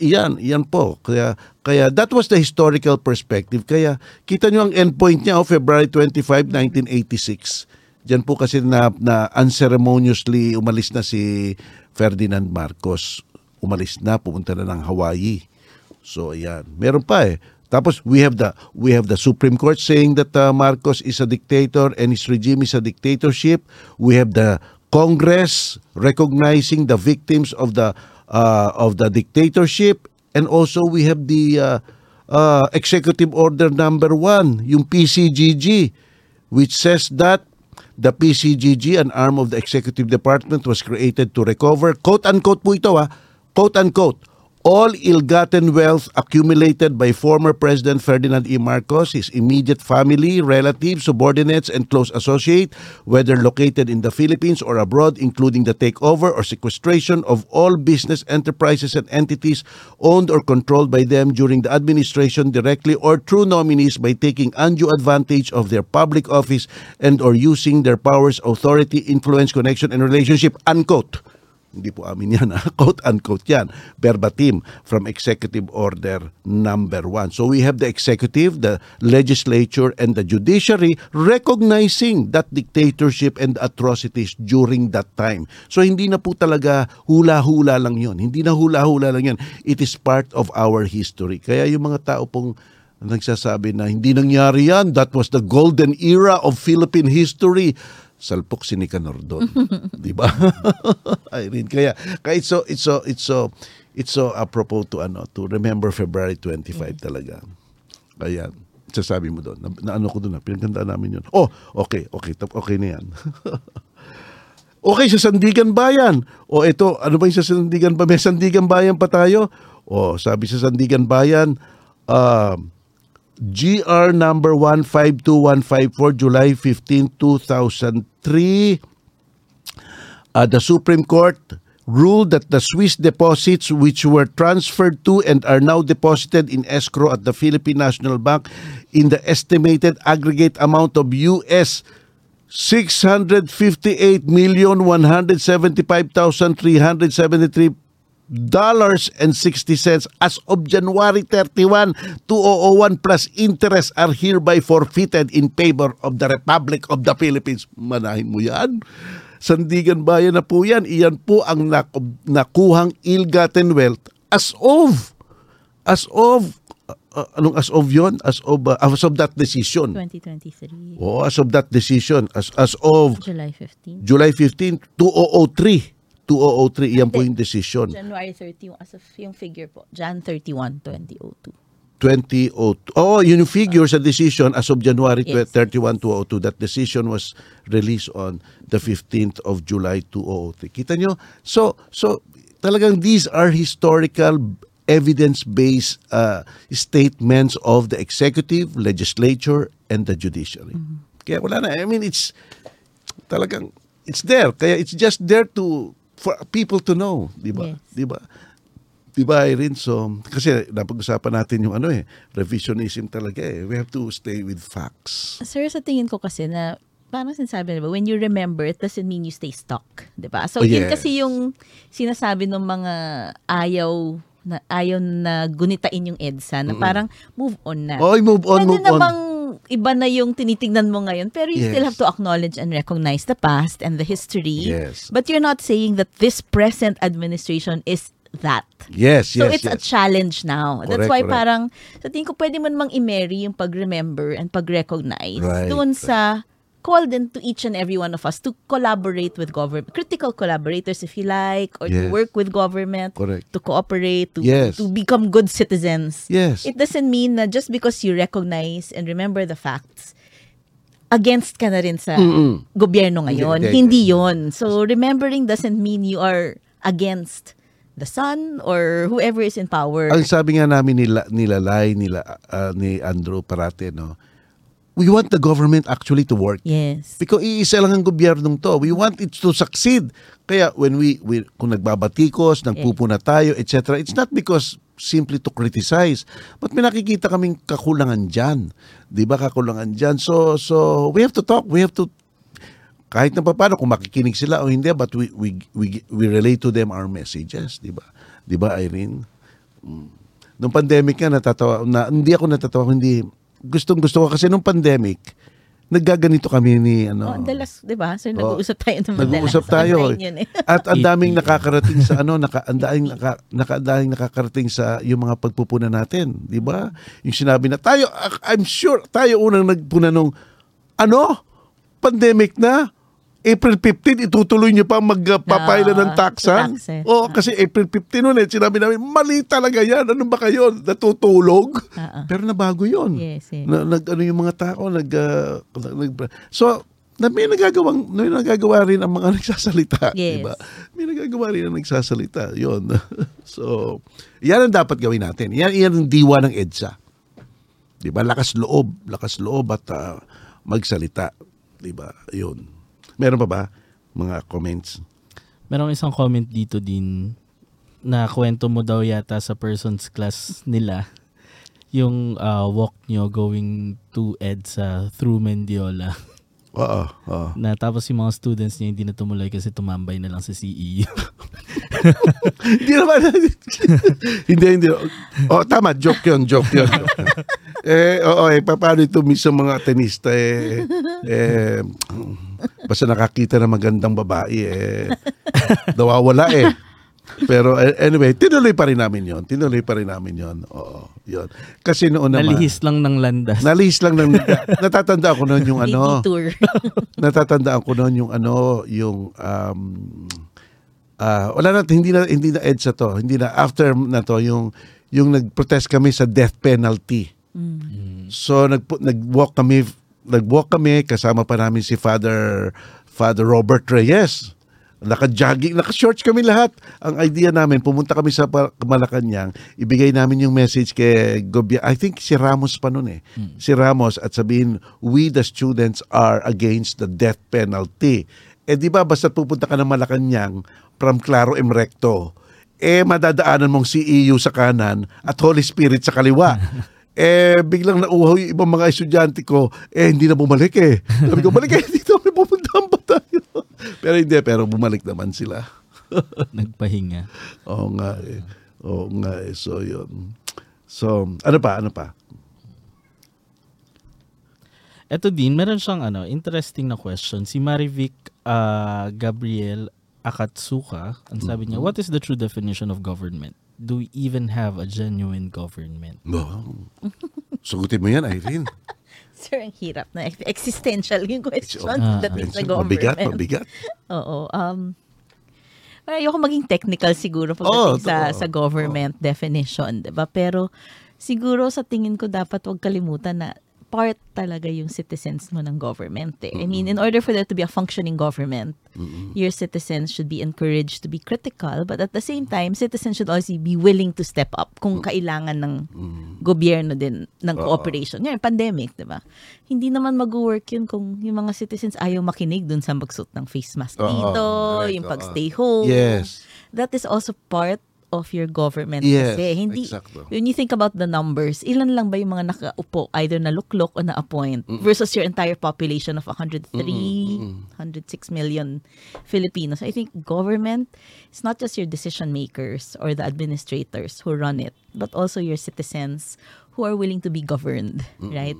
yan, yan po. Kaya, kaya that was the historical perspective. Kaya kita nyo ang endpoint niya, oh, February 25, 1986. Diyan po kasi na, na unceremoniously umalis na si Ferdinand Marcos. Umalis na, pumunta na ng Hawaii. So ayan, meron pa eh. Tapos we have the we have the Supreme Court saying that uh, Marcos is a dictator and his regime is a dictatorship. We have the Congress recognizing the victims of the uh, of the dictatorship. And also we have the uh, uh, executive order number 1, yung PCGG which says that the PCGG, an arm of the executive department, was created to recover, quote-unquote po ito ha, quote-unquote, all ill-gotten wealth accumulated by former President Ferdinand E. Marcos, his immediate family, relatives, subordinates, and close associate, whether located in the Philippines or abroad, including the takeover or sequestration of all business enterprises and entities owned or controlled by them during the administration directly or through nominees by taking undue advantage of their public office and or using their powers, authority, influence, connection, and relationship, unquote. Hindi po amin yan, ha? quote-unquote yan, verbatim from Executive Order number one. So we have the executive, the legislature, and the judiciary recognizing that dictatorship and atrocities during that time. So hindi na po talaga hula-hula lang yon. Hindi na hula-hula lang yon. It is part of our history. Kaya yung mga tao pong nagsasabi na hindi nangyari yan, that was the golden era of Philippine history salpok si Nicanor doon. di ba? Irene, kaya, kaya it's so, it's so, it's so, it's so apropos to ano, to remember February 25 talaga. Kaya, sasabi mo doon, na, na ano ko doon, na, pinagandaan namin yun. Oh, okay, okay, tap- okay na yan. okay, sa Sandigan Bayan. O ito, ano ba yung sa Sandigan Bayan? May Sandigan Bayan pa tayo? O, sabi sa Sandigan Bayan, um, GR number 152154 July 15, 2003 uh, the Supreme Court ruled that the Swiss deposits which were transferred to and are now deposited in escrow at the Philippine National Bank in the estimated aggregate amount of US 658,175,373 dollars and 60 cents as of January 31, 2001 plus interest are hereby forfeited in favor of the Republic of the Philippines. Manahin mo yan. Sandigan Bayan na po yan. Iyan po ang nak- nakuhang ill-gotten wealth as of as of uh, anong as of yon as of uh, as of that decision 2023, oh as of that decision as as of July 15. July 15 2003 2003 iyan po yung decision January 30, yung, as of, yung figure po, Jan 31, 2002. 2002. Oh, yun yung figure sa decision as of January Yes. 31, 2002. That decision was released on the 15th of July 2003. Kita nyo? So, so talagang these are historical evidence-based uh, statements of the executive, legislature, and the judiciary. Kaya wala na. I mean, it's talagang, it's there. Kaya it's just there to, for people to know. Di ba? Yes. Di ba? Di ba, Irene? So, kasi napag-usapan natin yung ano eh, revisionism talaga eh. We have to stay with facts. Sir, sa tingin ko kasi na parang sinasabi na ba, when you remember, it doesn't mean you stay stuck. 'di ba? So, Oh, yun yes. kasi yung sinasabi ng mga ayaw na ayaw na gunitain yung EDSA na parang move on na. Oy, move on, Pwede move na on. bang iba na yung tinitignan mo ngayon pero you still Yes. have to acknowledge and recognize the past and the history. Yes. But you're not saying that this present administration is that. Yes, So yes, it's a yes. challenge now. That's Correct, why correct. parang sa tingin ko pwede mo namang i-marry yung pag-remember and pag-recognize Right, doon sa called into each and every one of us to collaborate with government, critical collaborators if you like, or to Yes. work with government, Correct. to cooperate, to, Yes. to become good citizens. Yes. It doesn't mean na just because you recognize and remember the facts, against ka na rin sa gobyerno ngayon. Hindi, Hindi, hindi. yon. So, remembering doesn't mean you are against the sun or whoever is in power. Ang sabi nga namin nila, nila Lai, nila, ah, ni Andrew parate, no? We want the government actually to work. yes. Because iisa lang ang gobyernong to. We want it to succeed. Kaya when we, we kung nagbabatikos, nagpupuna tayo, etc. It's not because simply to criticize. But may nakikita kaming kakulangan dyan. Di ba kakulangan dyan? So, so we have to talk. We have to kahit na paano kung makikinig sila o hindi but we we we, we relate to them our messages, di ba? Di ba Irene? Mm. Nung pandemic nga natatawa na hindi ako natatawa hindi gustong gusto ko kasi nung pandemic naggaganito kami ni ano Oh, dalas, 'di ba? So Oh. nag-uusap tayo ng madalas. Nag-uusap tayo. Online yun eh. At ang daming 8 p.m. nakakarating sa ano, naka, ang daming naka, naka, daming nakakarating sa yung mga pagpupuna natin, 'di ba? Yung sinabi na tayo I'm sure tayo unang nagpuna nung ano? Pandemic na. April 15, itutuloy niyo pa magpapayla Ah, ng taxan? Oo, kasi April 15 noon eh, sinabi namin, mali talaga yan. Ano ba kayo? Natutulog? Ah. Pero nabago yun. Yes, yes. Na, nag, ano yung mga tao, nag, ah, nag- so, na may nagagawang, may nagagawa rin ang mga nagsasalita, di Yes. ba? May nagagawa rin ang nagsasalita, yon so, yan ang dapat gawin natin. Yan, yan ang diwa ng EDSA. Di ba? Lakas loob, lakas loob at ah, magsalita. Di ba? Yun. Meron pa ba mga comments? Merong isang comment dito din na kwento mo daw yata sa person's class nila yung uh, walk nyo going to EDSA through Mendiola. Oo, oo. Na tapos yung mga students niya hindi na tumuloy kasi tumambay na lang sa CEU. hindi naman. hindi, hindi. Oh, tama. Joke yun, joke yun. eh, oo, eh, pa- paano ito minsan mga tenista eh, eh, basta nakakita ng magandang babae eh, nawawala eh. Pero eh, anyway, tinuloy pa rin namin yon Tinuloy pa rin namin yon Oo, yun. Kasi noon naman, Nalihis lang ng landas. nalihis lang ng, natatanda ko noon yung ano, tour. natatandaan ko noon yung ano, yung um ah, wala na hindi na hindi na EDSA to, hindi na after na to yung yung nag-protest kami sa death penalty. So nag nag-walk kami nag-walk kami kasama pa namin si Father Father Robert Reyes. Naka-jogging, naka-shorts kami lahat. Ang idea namin, pumunta kami sa Malacanang, ibigay namin yung message kay Gobya. I think si Ramos pa noon eh. Si Ramos at sabihin, we the students are against the death penalty. Eh di ba basta pupunta ka ng Malacanang from Claro M Recto, eh madadaanan mong CEU sa kanan at Holy Spirit sa kaliwa. eh biglang nauhaw yung ibang mga estudyante ko, eh hindi na bumalik eh. Sabi ko, balik eh, dito kami pupuntahan pa tayo. pero hindi, pero bumalik naman sila. Nagpahinga. Oo nga eh. Oo nga eh. So yun. So, ano pa, ano pa? Ito din, meron siyang ano, interesting na question. Si Marivic ah, Gabriel Akatsuka, ang sabi niya, what is the true definition of government? Do we even have a genuine government? Wow. Sugutin mo yan, Irene. Sir, ang hirap na. Existential yung question that is the mabigat, government. mabigat. Oo. Um, well, ayoko maging technical siguro Oo, pagdating sa, totoo. sa government definition, 'di ba? Pero siguro sa tingin ko dapat wag kalimutan na part talaga yung citizens mo ng government. Eh. I mean, in order for there to be a functioning government, your citizens should be encouraged to be critical, but at the same time, citizens should also be willing to step up kung kailangan ng gobyerno din ng cooperation. Ngayon, pandemic, di ba? Hindi naman mag-work yun kung yung mga citizens ayaw makinig dun sa magsuot ng face mask dito, correct, yung oo. pag-stay home. Yes. That is also part of your government Yes, kasi. Hindi, exacto. when you think about the numbers, ilan lang ba yung mga nakaupo, either na luklok o na-appoint versus your entire population of 103, 106 million Filipinos. I think government is not just your decision makers or the administrators who run it, but also your citizens who are willing to be governed, right?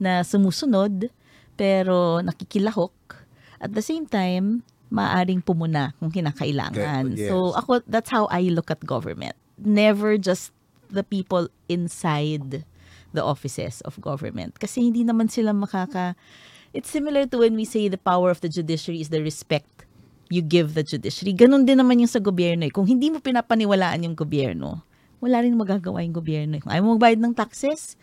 Na sumusunod, pero nakikilahok. At the same time, maaring pumuna kung kinakailangan. Okay, So yes. ako, that's how I look at government. Never just the people inside the offices of government. Kasi hindi naman sila makaka it's similar to when we say the power of the judiciary is the respect you give the judiciary. Ganon din naman yung sa gobyerno. Eh. Kung hindi mo pinapaniwalaan yung gobyerno, wala rin magagawa yung gobyerno. Eh. Kung ayaw mo magbayad ng taxes,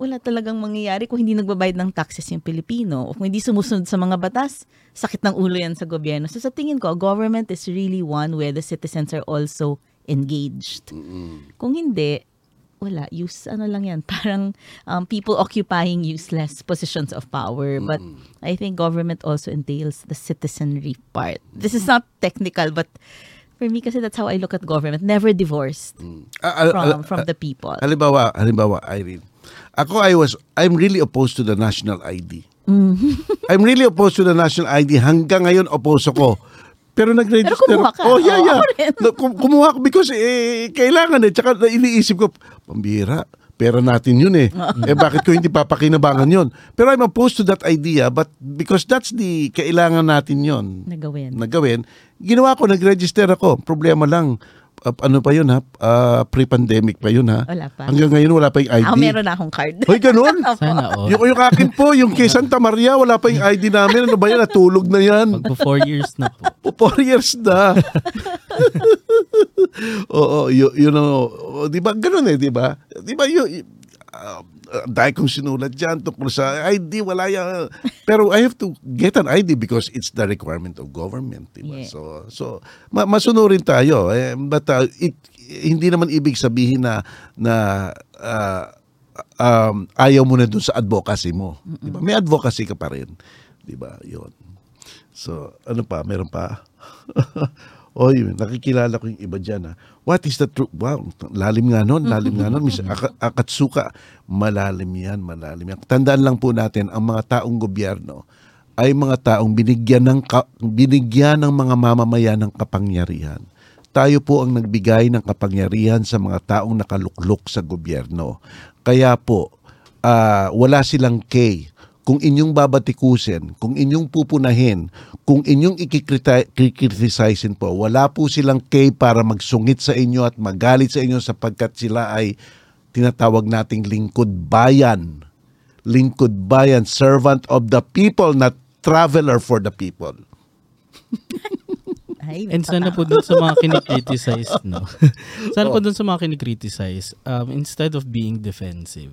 wala talagang mangyayari kung hindi nagbabayad ng taxes yung Pilipino o kung hindi sumusunod sa mga batas, sakit ng ulo yan sa gobyerno. So sa tingin ko, government is really one where the citizens are also engaged. Kung hindi, wala, use, ano lang yan, parang um, people occupying useless positions of power. But I think government also entails the citizenry part. This is not technical, but for me kasi that's how I look at government. Never divorced Ah, ah, from, ah, from the people. Halimbawa, halimbawa, Irene. Ako, I was, I'm really opposed to the national ID. I'm really opposed to the national ID. Hanggang ngayon, opposed ako. Pero nag-register. Pero kumuha ka. Oh, yeah, yeah. Na- kum- kumuha ko because eh, kailangan eh. Tsaka iniisip ko, pambira, pera natin yun eh. eh bakit ko hindi papakinabangan yun? Pero I'm opposed to that idea but because that's the kailangan natin yun Nagawin. na gawin, ginawa ko, nag-register ako. Problema lang, uh, ano pa yun ha? Uh, pre-pandemic pa yun ha? Wala pa. Hanggang ngayon wala pa yung ID. Ako meron na akong card. Hoy, ganun? Sana all. yung, yung akin po, yung kay Santa Maria, wala pa yung ID namin. Ano ba yan? Natulog na yan. Magpo four years na po. Po, Four years na. Oo, yun, yun ang, oh, di ba? Ganun eh, di ba? Di ba yun, uh, dahil kong sinulat dyan tungkol sa ID, wala yan. Pero I have to get an ID because it's the requirement of government. Di ba? Yeah. So, so ma- masunurin tayo. Eh, but uh, it, hindi naman ibig sabihin na, na uh, um, ayaw mo na dun sa advocacy mo. Di ba? May advocacy ka pa rin. Di ba? Yun. So, ano pa? Meron pa? Oy, nakikilala ko yung iba dyan. Ha. What is the truth? Wow, lalim nga nun, lalim nga nun. Miss Ak- Akatsuka, malalim yan, malalim yan. Tandaan lang po natin, ang mga taong gobyerno ay mga taong binigyan ng, ka- binigyan ng mga mamamayan ng kapangyarihan. Tayo po ang nagbigay ng kapangyarihan sa mga taong nakaluklok sa gobyerno. Kaya po, ah, wala silang K kung inyong babatikusin, kung inyong pupunahin, kung inyong ikikritisizein po, wala po silang K para magsungit sa inyo at magalit sa inyo sapagkat sila ay tinatawag nating lingkod bayan. Lingkod bayan, servant of the people, not traveler for the people. Ay, And sana po dun sa mga kinikriticize, no? sana po dun sa mga kinikriticize, um, instead of being defensive,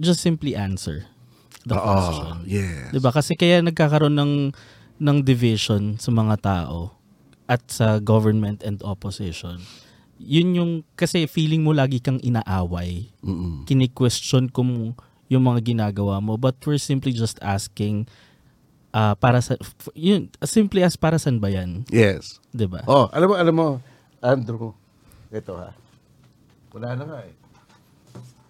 just simply answer the question. Oh, yes. 'Di ba? Kasi kaya nagkakaroon ng ng division sa mga tao at sa government and opposition. Yun yung kasi feeling mo lagi kang inaaway. Mm-mm. Kini-question kung yung mga ginagawa mo but we're simply just asking ah, para sa yun simply as para saan ba yan, Yes. 'di ba? Oh, alam mo, alam mo, Andrew, ito ha. Wala na nga eh.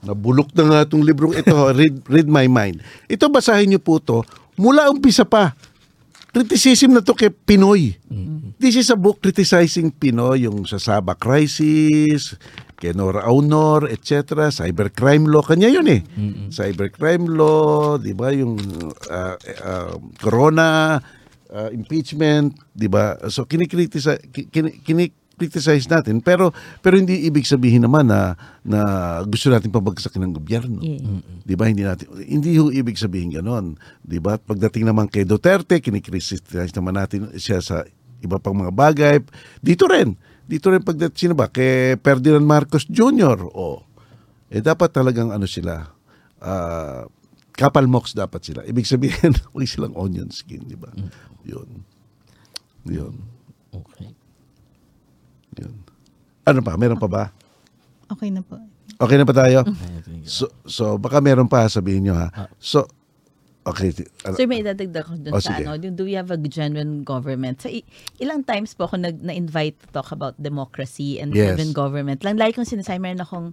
Nabulok na nga itong librong ito, read, read My Mind. Ito, basahin niyo po to mula umpisa pa. Criticism na to kay Pinoy. This is a book criticizing Pinoy, yung sa Sabah Crisis, kay Nora Aunor, etc. Cybercrime law, kanya yun eh. Cybercrime law, di ba, yung uh, uh, corona, uh, impeachment, 'di ba? So kinikritisa kin, kinikriticize natin pero pero hindi ibig sabihin naman na na gusto natin pabagsakin ng gobyerno. Yeah. 'Di ba? Hindi natin hindi ho ibig sabihin ganoon, 'di ba? Pagdating naman kay Duterte, kinikriticize naman natin siya sa iba pang mga bagay. Dito rin. Dito rin pagdating sino ba kay Ferdinand Marcos Jr. O eh dapat talagang ano sila ah kapal mox dapat sila. Ibig sabihin, huwag silang onion skin, di ba? Yun. Yun. Okay. Yun. Ano pa? Meron pa ba? Okay na po. Okay na pa tayo? Think, So, so baka meron pa, sabihin nyo ha. So, okay. ano- Sir, may idadagdag ko dun Oh, sa sige. ano, yung do we have a genuine government? So, i- ilang times po ako nag, na-invite to talk about democracy and Yes. genuine government. Lang, lagi kong sinasabi, meron akong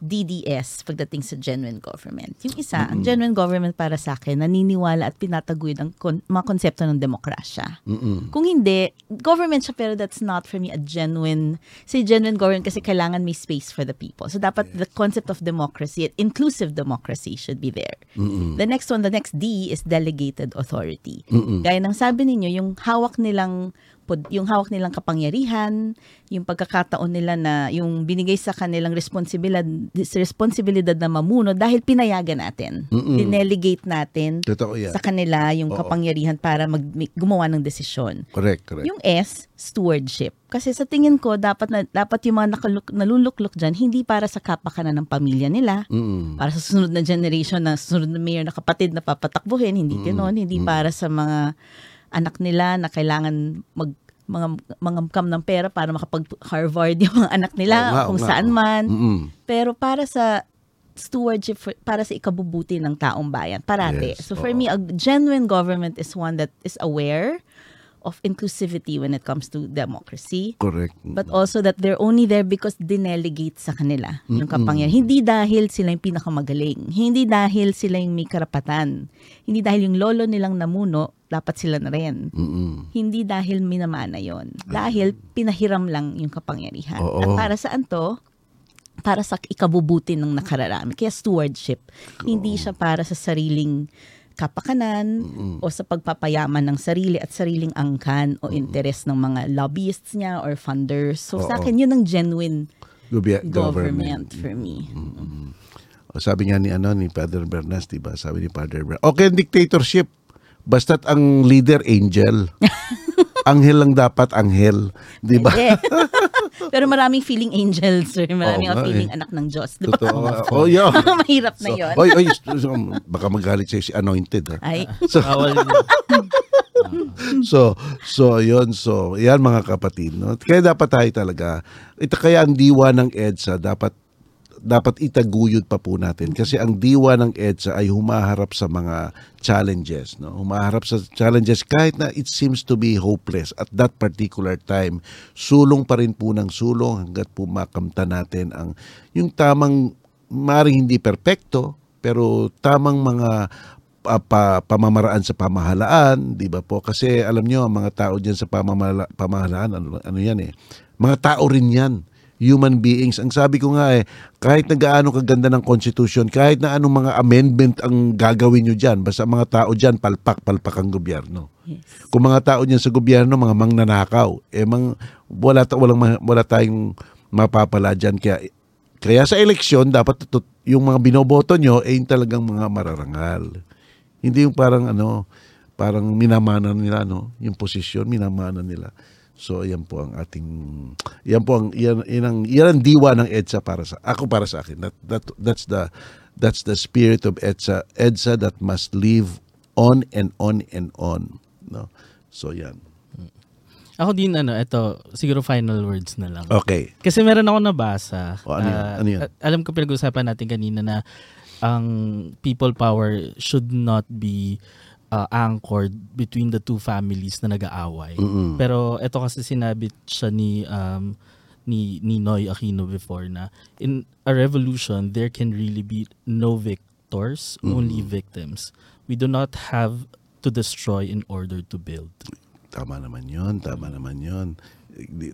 DDS pagdating sa genuine government. Yung isa, ang genuine government para sa akin, naniniwala at pinataguyod ang kon- mga konsepto ng demokrasya. Mm-mm. Kung hindi, government siya pero that's not for me a genuine, say genuine government kasi kailangan may space for the people. So dapat the concept of democracy, inclusive democracy should be there. The next one, the next D is delegated authority. Gaya ng sabi ninyo, yung hawak nilang pod- yung hawak nilang kapangyarihan, yung pagkakataon nila na yung binigay sa kanilang responsibilidad, responsibilidad na mamuno dahil pinayagan natin. Mm-mm. Dinelegate natin Totoo yan. sa kanila yung Oo. kapangyarihan para mag gumawa ng desisyon. Correct, correct. Yung S, stewardship. Kasi sa tingin ko, dapat na, dapat yung mga nakaluk, naluluklok dyan, hindi para sa kapakanan ng pamilya nila, Mm-mm. para sa sunod na generation na sunod na mayor na kapatid na papatakbuhin, hindi Mm, ganoon, hindi mm. para sa mga anak nila na kailangan mag mga mangamkam ng pera para makapag Harvard yung mga anak nila nga, oo kung nga, saan man. Mm-mm. Pero para sa stewardship, for- para sa ikabubuti ng taong bayan, parati. Yes, so for oo. me, a genuine government is one that is aware of inclusivity when it comes to democracy. Correct. But also that they're only there because dinelegate sa kanila yung Mm-mm. kapangyarihan. Hindi dahil sila yung pinakamagaling. Hindi dahil sila yung may karapatan. Hindi dahil yung lolo nilang namuno, dapat sila na rin. Mm-mm. Hindi dahil minamana yon Dahil pinahiram lang yung kapangyarihan. Oo. At para saan to? Para sa ikabubuti ng nakararami. Kaya stewardship. Hindi siya para sa sariling kapakanan o sa pagpapayaman ng sarili at sariling angkan o interes ng mga lobbyists niya or funders. So Oo. sa akin, yun ang genuine Gobya- government, for me. O, Sabi nga ni ano ni Father Bernas, 'di ba? Sabi ni Father Bernas, okay dictatorship. Basta't ang leader angel. anghel lang dapat anghel, 'di ba? Pero maraming feeling angels, sir. Maraming nga, feeling eh. anak ng Diyos. Di ba? Totoo. Oh, yeah. Mahirap na So, yon. oy, oy, so, baka magalit sa'yo si anointed. Ha? Ay, yun. So, so yun, so yan mga kapatid, no? Kaya dapat tayo talaga, ito kaya ang diwa ng EDSA dapat dapat itaguyod pa po natin kasi ang diwa ng EDSA ay humaharap sa mga challenges, no? Humaharap sa challenges kahit na it seems to be hopeless at that particular time. Sulong pa rin po ng sulong hanggat po makamta natin ang yung tamang maring hindi perpekto pero tamang mga pa, pa- pamamaraan sa pamahalaan, 'di ba po? Kasi alam niyo ang mga tao diyan sa pamamala, pamahalaan ano, ano 'yan eh. Mga tao rin 'yan. Human beings. Ang sabi ko nga eh, kahit na gaano kaganda ng constitution, kahit na anong mga amendment ang gagawin nyo dyan, basta mga tao dyan, palpak-palpak ang gobyerno. yes. Kung mga tao dyan sa gobyerno, mga mangnanakaw, eh mang, wala, ta- walang, ma- wala tayong mapapala dyan. Kaya, kaya sa eleksyon, dapat yung mga binoboto nyo, eh yung talagang mga mararangal. Hindi yung parang ano, parang minamana nila, no? Yung posisyon, minamana nila. So, yan po ang ating, yan po ang, yan, yan ang, yan ang diwa ng EDSA para sa, ako para sa akin. That, that, that's the, that's the spirit of EDSA, EDSA that must live on and on and on. No? So, yan. Ako din, ano, ito, siguro final words na lang. Okay. Kasi meron ako nabasa. O, ano ah, Ano yun? a- alam ko pinag-usapan natin kanina na ang people power should not be uh, anchored between the two families na nag-aaway. Mm-mm. Pero ito kasi sinabi siya ni um, ni ni Noy Aquino before na in a revolution there can really be no victors, only victims. We do not have to destroy in order to build. Tama naman yon, tama naman yon.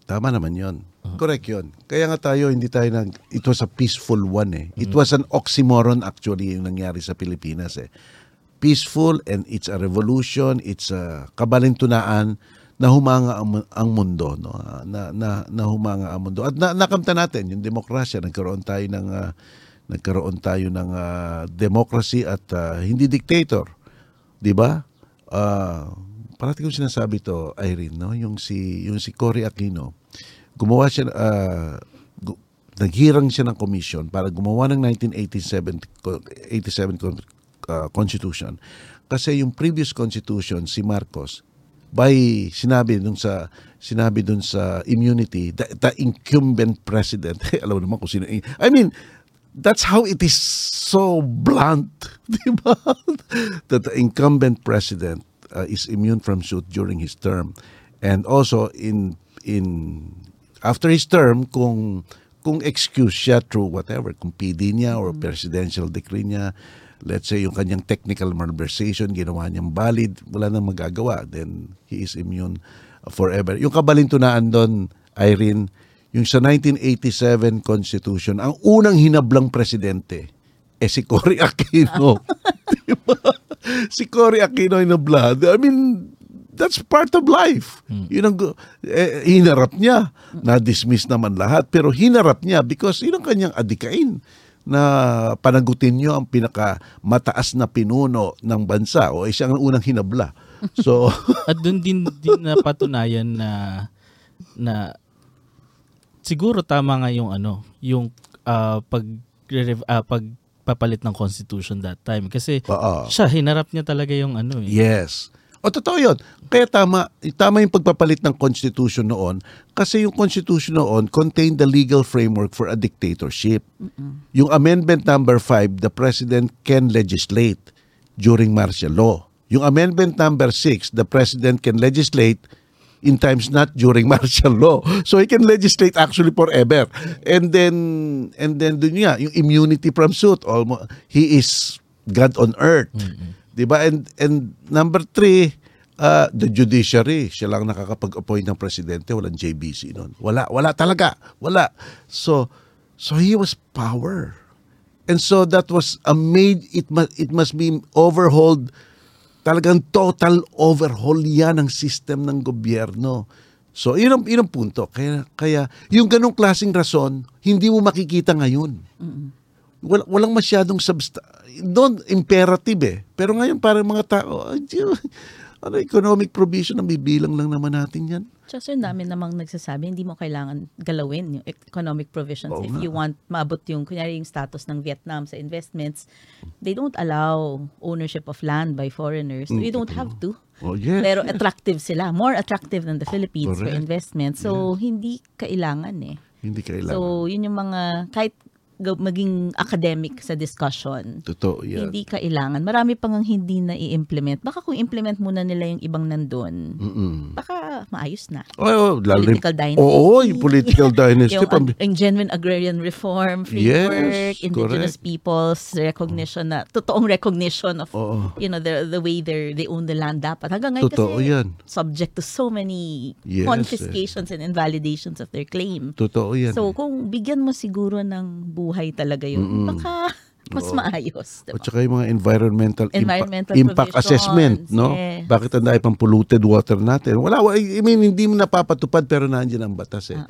Tama naman yon. Correct yon. Kaya nga tayo, hindi tayo nag... It was a peaceful one eh. It was an oxymoron actually yung nangyari sa Pilipinas eh. Peaceful and it's a revolution, it's a kabalintunaan na humanga ang, mu- ang mundo no? Na na, na humanga ang mundo. At na, nakamta natin yung demokrasya. Nagkaroon tayo ng ah, nagkaroon tayo ng ah, democracy at ah, hindi dictator. 'di ba? Ah, parati kong sinasabi to Irene no? Yung si yung si Cory Aquino gumawa siya ah, gu- naghirang siya ng commission para gumawa ng 1987 co- 87 ah, constitution. Kasi yung previous constitution si Marcos by sinabi dun sa sinabi dun sa immunity the, the incumbent president. Alam mo naman kung sino I mean that's how it is so blunt di ba? That the incumbent president uh, is immune from suit during his term. And also in in after his term kung kung excuse siya through whatever kung PD niya or presidential decree niya let's say yung kanyang technical malversation ginawa niyang valid wala nang magagawa then he is immune forever yung kabalintunaan doon Irene yung sa 1987 Constitution ang unang hinablang presidente eh si Cory Aquino Di ba? si Cory Aquino hinablad I mean that's part of life. Yun ang, eh, hinarap niya. Na-dismiss naman lahat. Pero hinarap niya because yun ang kanyang adikain na panagutin niyo ang pinaka mataas na pinuno ng bansa o eh, siya ang unang hinabla. So, At doon din din napatunayan na na siguro tama nga yung ano, yung ah, pag ah, pagpapalit ng constitution that time kasi oo. siya hinarap niya talaga yung ano eh. Yes. O totoo yun. Kaya tama, tama yung pagpapalit ng constitution noon kasi yung constitution noon contained the legal framework for a dictatorship. Yung amendment number 5, the president can legislate during martial law. Yung amendment number 6, the president can legislate in times not during martial law. So he can legislate actually forever. And then and then dun nga, yung immunity from suit, almost, he is God on earth. 'Di ba? And and number three, uh, the judiciary, siya lang nakakapag-appoint ng presidente, walang JBC noon. Wala, wala talaga. Wala. So so he was power. And so that was a made it must it must be overhauled talagang total overhaul yan ng system ng gobyerno. So, yun ang, yun ang punto. Kaya, kaya yung ganong klaseng rason, hindi mo makikita ngayon. Wal, walang masyadong substa... Doon, imperative eh. Pero ngayon, parang mga tao, "Ay, di- ano, economic provision, ang bibilang lang naman natin yan. Tsaka sir, dami namang nagsasabi, hindi mo kailangan galawin yung economic provisions. Oo If nga. you want maabot yung, kunyari yung status ng Vietnam sa investments, they don't allow ownership of land by foreigners. So Mm, you don't have to. Oh, yes. Pero attractive sila. More attractive than the Philippines for Correct. investment. So, hindi kailangan eh. hindi kailangan. So, yun yung mga, kahit maging academic sa discussion, Totoo yan. hindi kailangan. Marami pang ang hindi na i-implement. Baka kung implement muna nila yung ibang nandun, Mm-mm. baka maayos na. Oh, oh, lalo Political dynasty. Oo, yung political dynasty. yung, pam- yung genuine agrarian reform framework, Yes, indigenous correct. people's recognition na, totoong recognition of, Oo. you know, the, the way they they own the land dapat. Hanggang ngayon Totoo kasi, yan. subject to so many Yes, confiscations and invalidations of their claim. Totoo yan. So, kung bigyan mo siguro ng buhay talaga yun, baka mas Oo. maayos. At Diba? saka yung mga environmental, impa- Environmental impact provisions, assessment, no? yes. Bakit ang dahil pang polluted water natin? Wala, wa- I mean, hindi mo napapatupad pero nandiyan ang batas eh.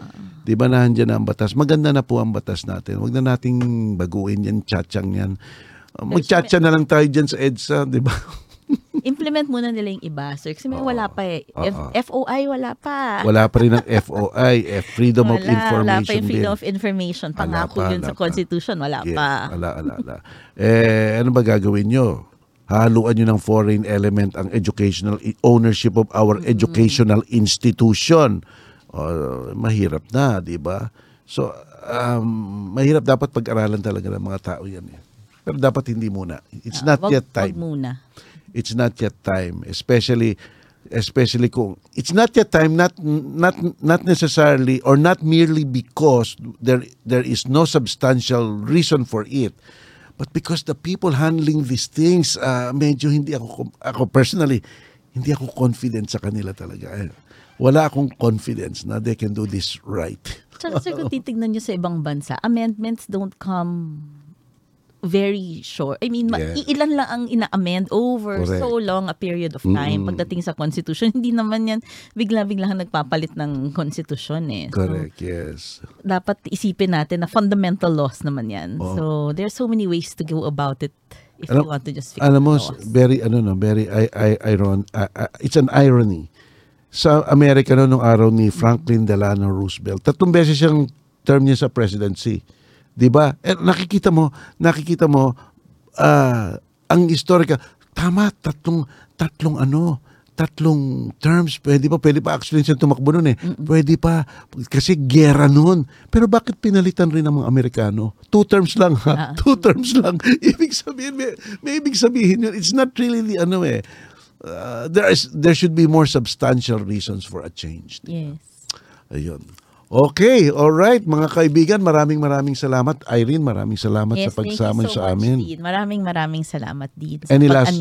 Di ba nandiyan ang batas? Maganda na po ang batas natin. Huwag na nating baguhin yan, tsatsang yan. Magtsatsa na lang tayo dyan sa EDSA, di ba? Implement muna nila yung iba, sir. Kasi may wala pa eh. Oo. F- FOI, wala pa. Wala pa rin ang FOI, eh, Freedom of Information wala pa yung freedom Bill. of information. Wala Pangako pa, yun wala sa pa. Constitution, wala Yes, pa. Wala, wala, wala. Eh, ano ba gagawin nyo? Haluan nyo ng foreign element ang educational i- ownership of our educational institution. Oh, mahirap na, di ba? So, um, mahirap dapat pag-aralan talaga ng mga tao yan. Eh. Pero dapat hindi muna. It's Ah, not wag- yet wag time. muna. It's not yet time. Especially especially kung it's not yet time not not not necessarily or not merely because there there is no substantial reason for it but because the people handling these things uh, medyo hindi ako ako personally hindi ako confident sa kanila talaga Eh, wala akong confidence na they can do this right Tsaka kung titignan nyo sa ibang bansa, amendments don't come very short. I mean, Yeah. iilan lang ang ina-amend over Correct. so long a period of time. Mm. Pagdating sa constitution, hindi naman yan bigla-bigla nagpapalit ng constitution eh. So, correct yes dapat isipin natin na fundamental laws naman yan. Oo. So, there's so many ways to go about it if Alam- you want to just fix alam mo laws. very ano no very I, I, iron uh, uh, it's an irony sa Amerika no nung araw ni Franklin Delano Roosevelt tatlong beses siyang term niya sa presidency 'di ba? Eh, nakikita mo nakikita mo ah, ang historical tama tatlong tatlong ano tatlong terms pwede pa pwede pa actually siya tumakbo noon eh. Pwede pa kasi gera noon pero bakit pinalitan rin ng mga Amerikano? Two terms lang ha? Two terms lang. Ibig sabihin may, may ibig sabihin yun. It's not really the ano eh uh, there is there should be more substantial reasons for a change Yes. ayun Okay, all right mga kaibigan, maraming maraming salamat. Irene, maraming salamat Yes, sa pagsama so sa much, amin. Dean. Maraming maraming salamat, Dean, sa Any last-.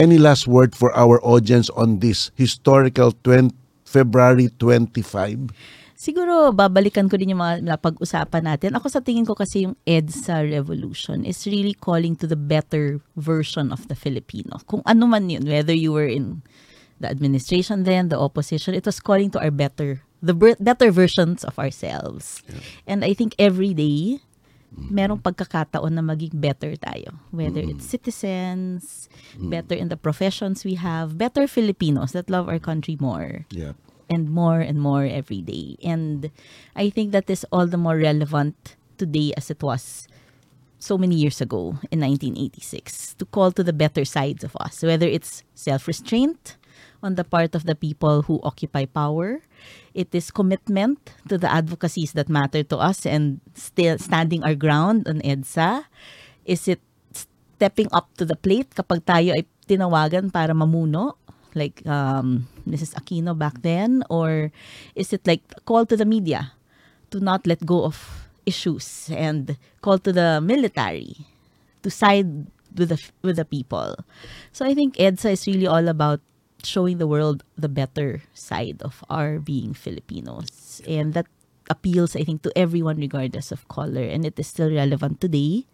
Any last word for our audience on this historical 20, February 25? Siguro, babalikan ko din yung mga napag-usapan natin. Ako sa tingin ko kasi yung EDSA revolution is really calling to the better version of the Filipino. Kung ano man yun, whether you were in the administration then, the opposition, it was calling to our better, the better versions of ourselves. And I think every day, merong pagkakataon na maging better tayo. Whether it's citizens, better in the professions we have, better Filipinos that love our country more Yeah. and more and more every day. And I think that is all the more relevant today as it was so many years ago in 1986 to call to the better sides of us, whether it's self restraint on the part of the people who occupy power, it is commitment to the advocacies that matter to us and still standing our ground on EDSA. Is it stepping up to the plate kapag tayo ay tinawagan para mamuno? Like um, Mrs. Aquino back then? Or is it like call to the media to not let go of issues and call to the military to side with the with the people? So I think EDSA is really all about showing the world the better side of our being Filipinos. And that appeals, I think, to everyone regardless of color. And it is still relevant today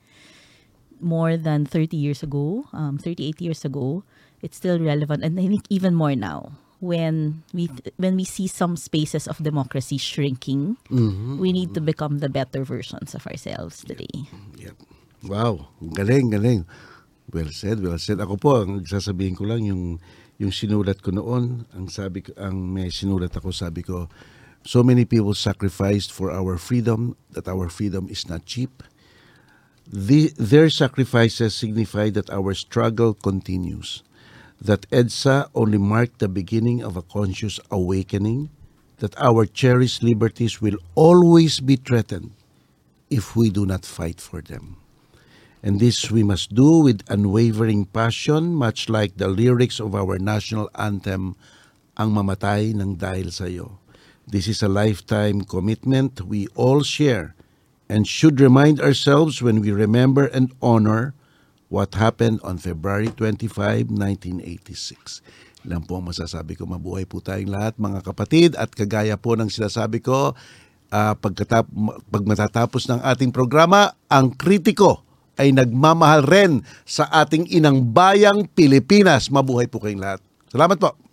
more than 30 years ago, um, 38 years ago, it's still relevant, and I think even more now when we when we see some spaces of democracy shrinking, we need to become the better versions of ourselves today. Yep. Wow, galing, galing. Well said, well said. Ako po, ang sasabihin ko lang yung yung sinulat ko noon, ang sabi ko, ang may sinulat ako, sabi ko, so many people sacrificed for our freedom that our freedom is not cheap. The, their sacrifices signify that our struggle continues. That EDSA only marked the beginning of a conscious awakening. That our cherished liberties will always be threatened if we do not fight for them. And this we must do with unwavering passion, much like the lyrics of our national anthem, Ang Mamatay ng Dahil Sa'yo. This is a lifetime commitment we all share and should remind ourselves when we remember and honor what happened on February 25, 1986. Ilan po ang masasabi ko, mabuhay po tayong lahat mga kapatid at kagaya po ng sinasabi ko, ah, pagkatap, pag matatapos ng ating programa, ang kritiko ay nagmamahal rin sa ating inang bayang Pilipinas. Mabuhay po kayong lahat. Salamat po.